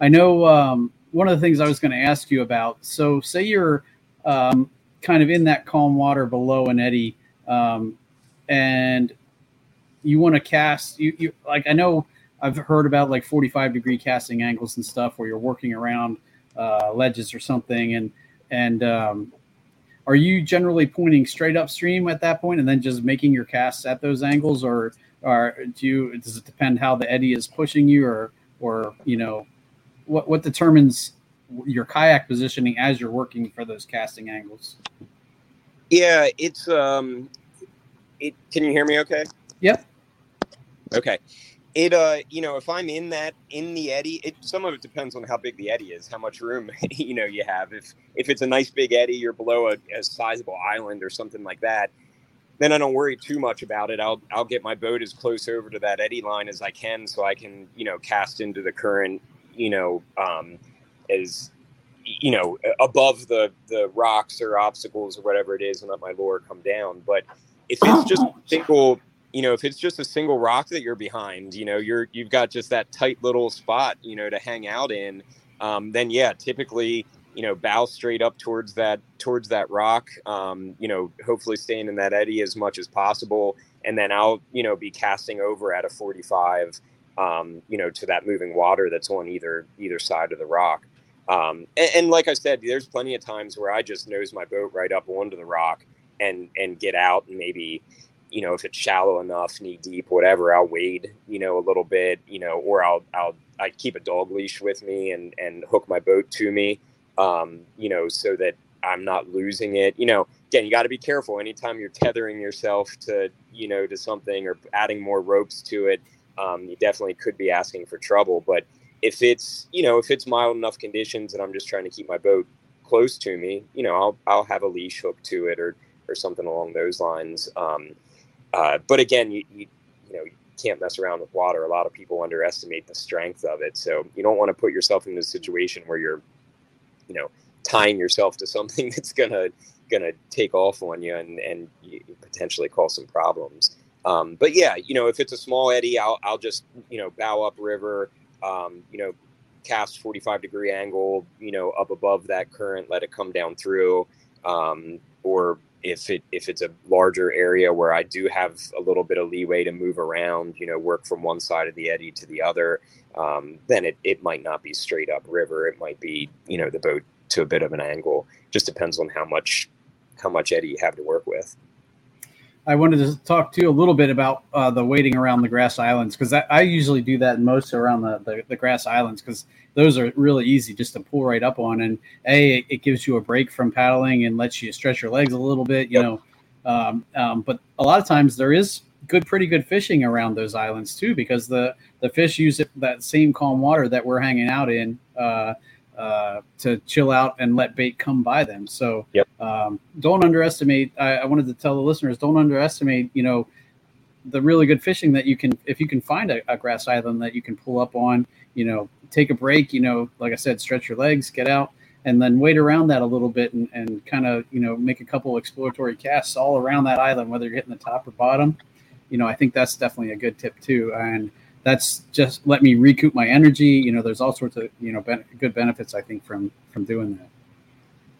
I know um, one of the things I was going to ask you about. So, say you're um, kind of in that calm water below an eddy, um, and you want to cast. You, you like I know I've heard about like 45 degree casting angles and stuff where you're working around uh, ledges or something, and and um, are you generally pointing straight upstream at that point and then just making your casts at those angles, or or do you does it depend how the eddy is pushing you, or or you know what what determines your kayak positioning as you're working for those casting angles? Yeah, it's um, it. Can you hear me? Okay. Yep. Okay it uh you know if i'm in that in the eddy it some of it depends on how big the eddy is how much room <laughs> you know you have. If if it's a nice big eddy you're below a, a sizable island or something like that then i don't worry too much about it. I'll i'll get my boat as close over to that eddy line as i can so i can you know cast into the current you know um as you know above the the rocks or obstacles or whatever it is and let my lure come down. But if it's just <coughs> single you know, if it's just a single rock that you're behind, you know, you're you've got just that tight little spot, you know, to hang out in, um, then yeah, typically, you know, bow straight up towards that towards that rock. Um, you know, hopefully staying in that eddy as much as possible, and then I'll you know be casting over at a 45, um, you know, to that moving water that's on either either side of the rock. Um, and, and like I said, there's plenty of times where I just nose my boat right up onto the rock and and get out and maybe you know, if it's shallow enough, knee deep, whatever, I'll wade, you know, a little bit, you know, or I'll, I'll, I keep a dog leash with me and, and hook my boat to me, um, you know, so that I'm not losing it. You know, again, you got to be careful anytime you're tethering yourself to, you know, to something or adding more ropes to it. Um, you definitely could be asking for trouble. But if it's, you know, if it's mild enough conditions and I'm just trying to keep my boat close to me, you know, I'll, I'll have a leash hooked to it or, or something along those lines. Um, uh, but again, you, you, you know you can't mess around with water. A lot of people underestimate the strength of it, so you don't want to put yourself in a situation where you're, you know, tying yourself to something <laughs> that's gonna gonna take off on you and and you potentially cause some problems. Um, but yeah, you know, if it's a small eddy, I'll I'll just you know bow up river, um, you know, cast 45 degree angle, you know, up above that current, let it come down through, um, or if it if it's a larger area where I do have a little bit of leeway to move around, you know, work from one side of the eddy to the other, um, then it, it might not be straight up river. It might be, you know, the boat to a bit of an angle. Just depends on how much how much eddy you have to work with. I wanted to talk to you a little bit about uh, the waiting around the grass islands because I usually do that most around the, the, the grass islands because those are really easy just to pull right up on. And a it, it, gives you a break from paddling and lets you stretch your legs a little bit, you yep. know. Um, um, but a lot of times there is good, pretty good fishing around those islands too because the the fish use it, that same calm water that we're hanging out in. Uh, uh, to chill out and let bait come by them. So yep. um, don't underestimate. I, I, wanted to tell the listeners, don't underestimate. You know, the really good fishing that you can, if you can find a, a, grass island that you can pull up on. You know, take a break. You know, like I said, stretch your legs, get out, and then wait around that a little bit and, and kind of you know make a couple exploratory casts all around that island, whether you're hitting the top or bottom. You know, I think that's definitely a good tip too. And that's just let me recoup my energy. You know, there's all sorts of you know ben- good benefits I think from from doing that.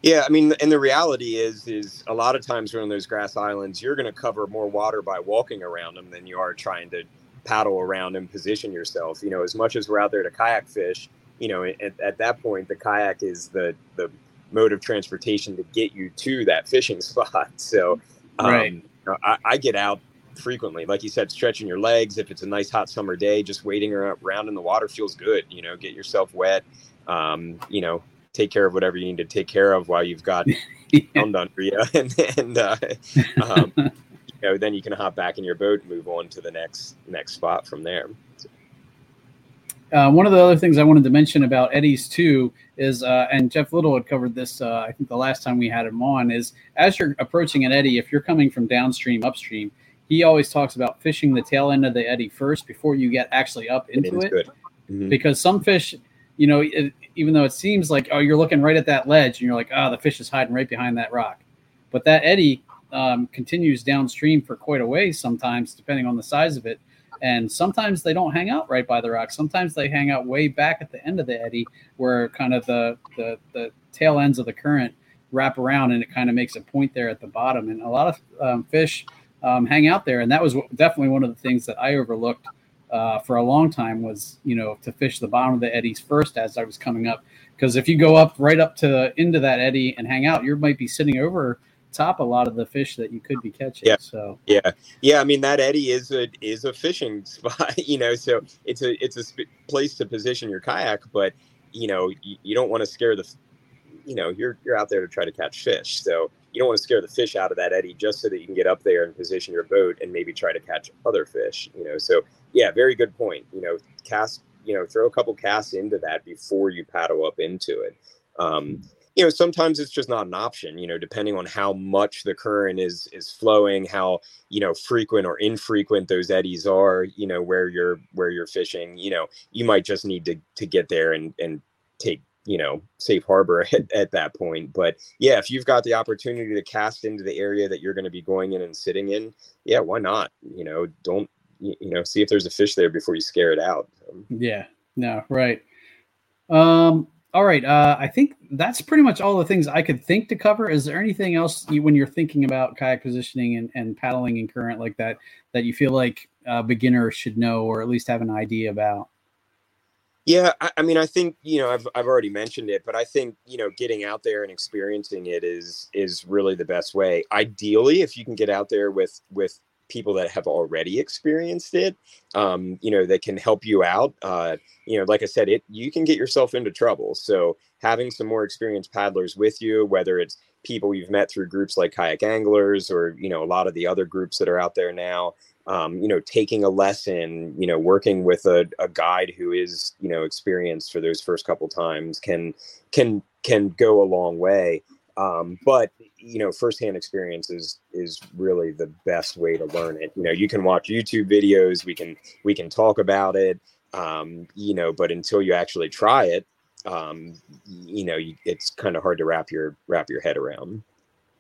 Yeah, I mean, and the reality is, is a lot of times on those grass islands, you're going to cover more water by walking around them than you are trying to paddle around and position yourself. You know, as much as we're out there to kayak fish, you know, at, at that point, the kayak is the the mode of transportation to get you to that fishing <laughs> spot. So, um, right. I, I get out frequently. Like you said, stretching your legs. If it's a nice hot summer day, just waiting around in the water feels good. You know, get yourself wet. Um, you know, take care of whatever you need to take care of while you've got <laughs> yeah. under you, <laughs> and and uh, um, you know, then you can hop back in your boat and move on to the next next spot from there. Uh, one of the other things I wanted to mention about eddies too is, uh, and Jeff Little had covered this, uh, I think the last time we had him on, is as you're approaching an eddy, if you're coming from downstream, upstream, he always talks about fishing the tail end of the eddy first before you get actually up into it. Mm-hmm. Because some fish, you know, it, even though it seems like oh you're looking right at that ledge and you're like oh the fish is hiding right behind that rock. But that eddy um, continues downstream for quite a ways sometimes depending on the size of it. And sometimes they don't hang out right by the rock. Sometimes they hang out way back at the end of the eddy where kind of the the, the tail ends of the current wrap around and it kind of makes a point there at the bottom. And a lot of um, fish um, hang out there and that was definitely one of the things that i overlooked uh, for a long time was you know to fish the bottom of the eddies first as I was coming up because if you go up right up to into that eddy and hang out, you might be sitting over top a lot of the fish that you could be catching. Yeah. So yeah, yeah. I mean that eddy is a is a fishing <laughs> spot, you know. So it's a it's a sp- place to position your kayak, but you know you, you don't want to scare the, you know, you're you're out there to try to catch fish. So you don't want to scare the fish out of that eddy just so that you can get up there and position your boat and maybe try to catch other fish. You know, so yeah, very good point. You know, cast, you know, throw a couple casts into that before you paddle up into it. Um, you know, sometimes it's just not an option. You know, depending on how much the current is is flowing, how you know frequent or infrequent those eddies are. You know, where you're where you're fishing. You know, you might just need to to get there and and take you know safe harbor <laughs> at, at, that point. But yeah if you've got the opportunity to cast into the area that you're going to be going in and sitting in yeah why not? You know don't you, know see if there's a fish there before you scare it out yeah no right. Um all right uh i think that's pretty much all the things i could think to cover. Is there anything else you, when you're thinking about kayak positioning and, and paddling in current like that that you feel like a beginner should know or at least have an idea about yeah, I, I, mean, I think you know, I've I've already mentioned it, but I think you know, getting out there and experiencing it is is really the best way. Ideally, if you can get out there with with people that have already experienced it um, you know that can help you out uh, you know like i said it you can get yourself into trouble so having some more experienced paddlers with you whether it's people you've met through groups like kayak anglers or you know a lot of the other groups that are out there now um, you know taking a lesson you know working with a, a guide who is you know experienced for those first couple times can can can go a long way um, but you know, firsthand experience is is really the best way to learn it. You know, you can watch YouTube videos, we can we can talk about it, um, you know, but until you actually try it, um, you know, you, it's kind of hard to wrap your wrap your head around.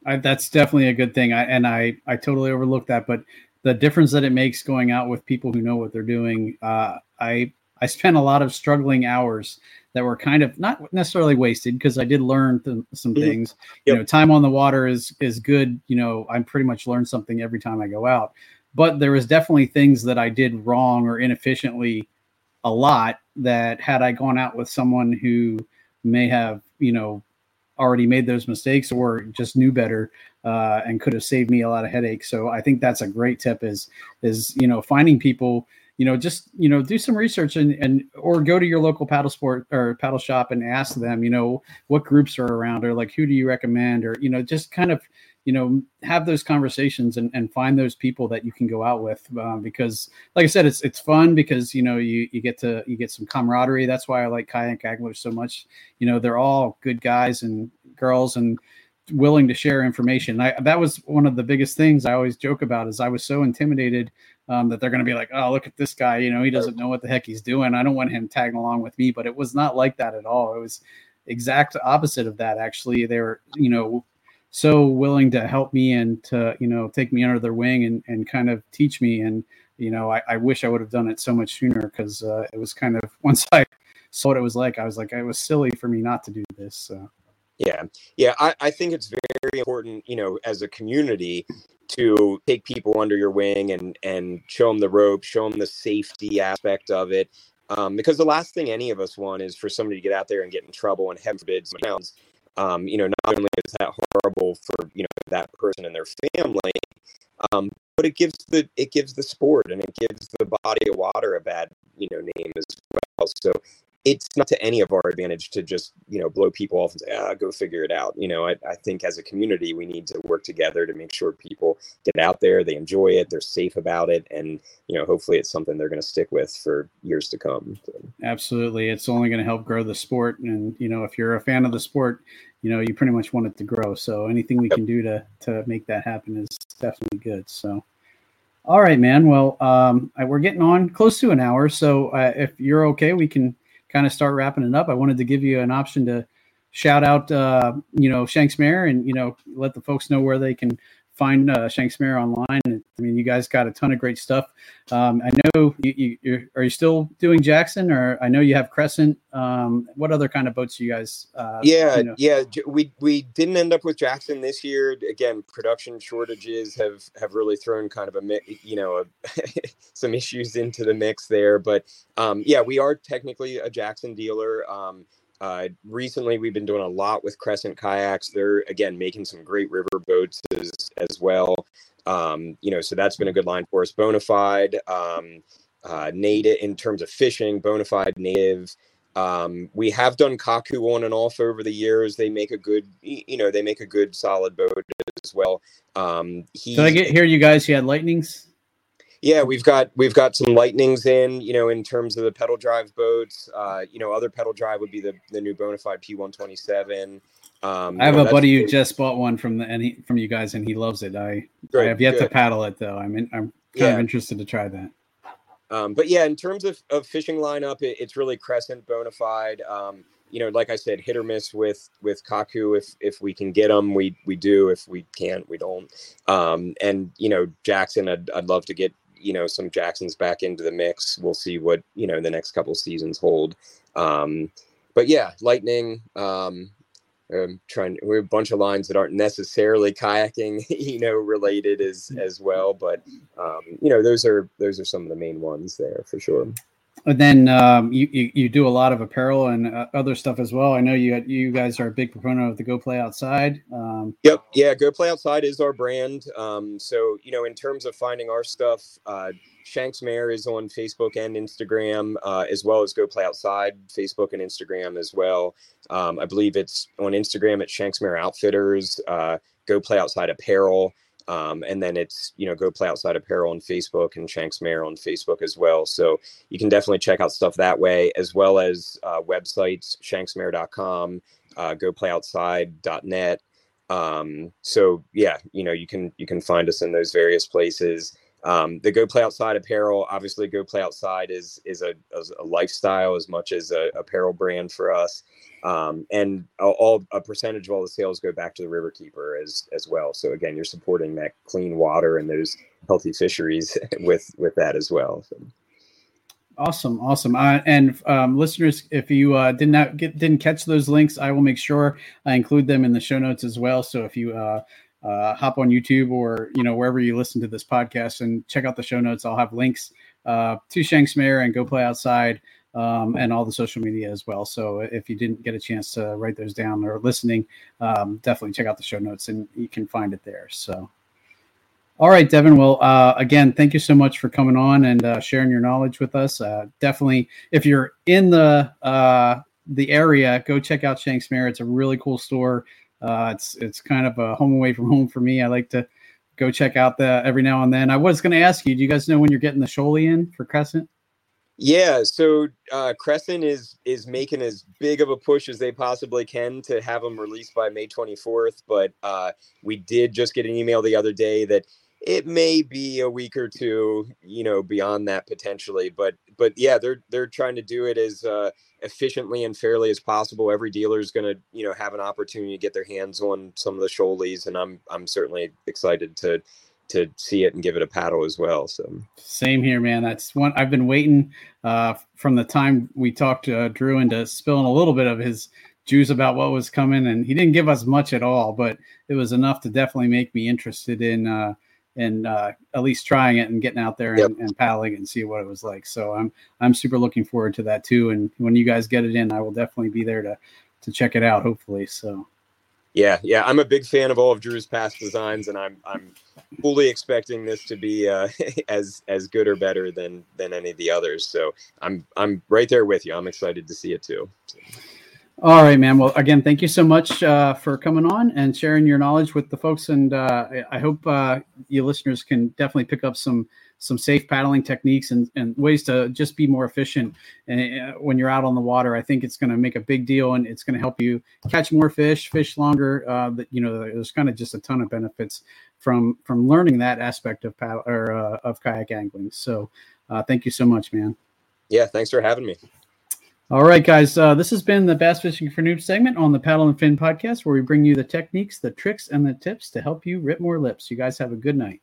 I, that's definitely a good thing. I, and I I totally overlooked that, but the difference that it makes going out with people who know what they're doing. Uh, I I spent a lot of struggling hours that were kind of not necessarily wasted because I did learn th- some mm-hmm. things. Yep. You know, time on the water is is good. You know, I pretty much learn something every time I go out. But there was definitely things that I did wrong or inefficiently a lot that had I gone out with someone who may have, you know, already made those mistakes or just knew better uh, and could have saved me a lot of headaches. So I think that's a great tip is is you know finding people you know, just you know, do some research and and or go to your local paddle sport or paddle shop and ask them, you know, what groups are around or like who do you recommend or you know, just kind of you know have those conversations and, and find those people that you can go out with um, because like i said it's it's fun because you know you you get to you get some camaraderie that's why i like kayak anglers so much you know they're all good guys and girls and willing to share information I, that was one of the biggest things i always joke about is i was so intimidated um, that they're going to be like, oh, look at this guy. You know, he doesn't know what the heck he's doing. I don't want him tagging along with me. But it was not like that at all. It was exact opposite of that. Actually, they were, you know, so willing to help me and to, you know, take me under their wing and, and kind of teach me. And, you know, I, I wish I would have done it so much sooner because uh, it was kind of <laughs> once I saw what it was like, I was like, it was silly for me not to do this. So. Yeah, yeah, I, I think it's very important, you know, as a community to take people under your wing and and show them the ropes, show them the safety aspect of it. Um, because the last thing any of us want is for somebody to get out there and get in trouble and heaven forbid somebody Um, you know, not only is that horrible for you know that person and their family, um, but it gives the it gives the sport and it gives the body of water a bad you know name as well. So it's not to any of our advantage to just you know blow people off and say ah go figure it out you know I, I think as a community we need to work together to make sure people get out there they enjoy it they're safe about it and you know hopefully it's something they're going to stick with for years to come so. absolutely it's only going to help grow the sport and you know if you're a fan of the sport you know you pretty much want it to grow so anything we yep. can do to to make that happen is definitely good so all right man well um, we're getting on close to an hour so uh, if you're okay we can kind of start wrapping it up, I wanted to give you an option to shout out, uh, you know, Shank's Mare and, you know, let the folks know where they can find uh, Shank's Mare online. I mean, you guys got a ton of great stuff. Um, I know you, you are you still doing Jackson, or I know you have Crescent. Um, what other kind of boats do you guys? Uh, yeah, you know? yeah. We we didn't end up with Jackson this year. Again, production shortages have have really thrown kind of a you know a, <laughs> some issues into the mix there. But um, yeah, we are technically a Jackson dealer. Uh, recently, we've been doing a lot with Crescent kayaks. They're again making some great river boats as, as well. Um, you know, so that's been a good line for us. Bonafide, um, uh, native in terms of fishing, Bonafide native. Um, we have done Kaku on and off over the years. They make a good, you know, they make a good solid boat as well. Um, he, Did I get here, you guys? You had lightnings. Yeah, we've got we've got some lightnings in, you know, in terms of the pedal drive boats. Uh, you know, other pedal drive would be the the new Bonafide P127. Um, I have know, a buddy who just bought one from the and he, from you guys, and he loves it. I, I have yet good. to paddle it though. I'm in, I'm kind yeah. of interested to try that. Um, but yeah, in terms of, of fishing lineup, it, it's really Crescent Bonafide. Um, you know, like I said, hit or miss with with Kaku. If if we can get them, we we do. If we can't, we don't. Um, and you know, Jackson, I'd, I'd love to get you know some Jacksons back into the mix. We'll see what you know the next couple seasons hold. Um, but yeah, Lightning. Um, I'm trying. We have a bunch of lines that aren't necessarily kayaking, <laughs> you know, related as as well. But um, you know, those are those are some of the main ones there for sure. And then um, you, you, you do a lot of apparel and uh, other stuff as well. I know you you guys are a big proponent of the Go Play Outside. Um, yep, yeah, Go Play Outside is our brand. Um, so you know, in terms of finding our stuff, uh, Shank's Mare is on Facebook and Instagram, uh, as well as Go Play Outside, Facebook and Instagram as well. Um, I believe it's on Instagram at Shank's Mare Outfitters, uh, Go Play Outside Apparel. Um, and then it's, you know, Go Play Outside Apparel on Facebook and Shank's Mare on Facebook as well. So you can definitely check out stuff that way, as well as uh, websites, shanksmare.com, uh, goplayoutside.net. Um, so yeah, you know, you can, you can find us in those various places. Um, the Go Play Outside apparel, obviously, Go Play Outside is is a, a lifestyle as much as a apparel brand for us, um, and all a percentage of all the sales go back to the Riverkeeper as as well. So again, you're supporting that clean water and those healthy fisheries <laughs> with with that as well. So. Awesome, awesome. Uh, and um, listeners, if you uh, did not get didn't catch those links, I will make sure I include them in the show notes as well. So if you uh, uh, hop on YouTube or you know wherever you listen to this podcast and check out the show notes. I'll have links uh, to Shank's Mare and Go Play Outside um, and all the social media as well. So if you didn't get a chance to write those down or listening, um, definitely check out the show notes and you can find it there. So. All right, Devin. Well, uh, again, thank you so much for coming on and uh, sharing your knowledge with us. Uh, definitely, if you're in the uh, the area, go check out Shank's Mare. It's a really cool store. Uh, it's it's kind of a home away from home for me. I like to go check out the every now and then. I was going to ask you, do you guys know when you're getting the Shoalie in for Crescent? Yeah, so uh, Crescent is is making as big of a push as they possibly can to have them released by May 24th. But uh, we did just get an email the other day that it may be a week or two, you know, beyond that potentially. But but yeah, they're they're trying to do it as uh, efficiently and fairly as possible. Every dealer is going to you know have an opportunity to get their hands on some of the Shoalies, and I'm I'm certainly excited to to see it and give it a paddle as well. So same here, man. That's one I've been waiting uh, from the time we talked to uh, Drew into spilling a little bit of his juice about what was coming, and he didn't give us much at all, but it was enough to definitely make me interested in uh, in uh, at least trying it and getting out there and, yep. and paddling and see what it was like. So I'm I'm super looking forward to that too. And when you guys get it in, I will definitely be there to to check it out. Hopefully, so. Yeah, yeah, I'm a big fan of all of Drew's past designs, and I'm I'm fully expecting this to be uh, <laughs> as as good or better than than any of the others. So I'm I'm right there with you. I'm excited to see it too. So. All right, man. Well, again, thank you so much uh, for coming on and sharing your knowledge with the folks. And uh, I hope uh, you listeners can definitely pick up some some safe paddling techniques and, and ways to just be more efficient and, uh, when you're out on the water. I think it's going to make a big deal and it's going to help you catch more fish, fish longer. Uh, that you know, there's kind of just a ton of benefits from from learning that aspect of paddle or uh, of kayak angling. So, thank you so much, man. Yeah, thanks for having me. All right, guys. Uh, this has been the Bass Fishing for Noobs segment on the Paddle and Fin podcast, where we bring you the techniques, the tricks, and the tips to help you rip more lips. You guys have a good night.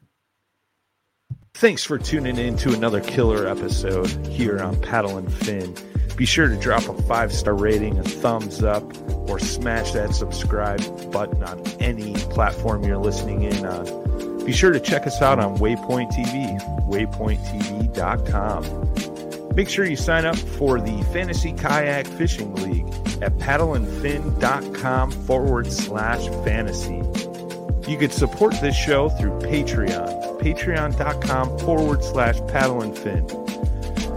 Thanks for tuning in to another killer episode here on Paddle and Fin. Be sure to drop a five star rating, a thumbs up, or smash that subscribe button on any platform you're listening in on. Be sure to check us out on Waypoint TV, waypointtv.com. Make sure you sign up for the Fantasy Kayak Fishing League at paddleandfin.com forward slash fantasy. You can support this show through Patreon, patreon.com forward slash paddleandfin.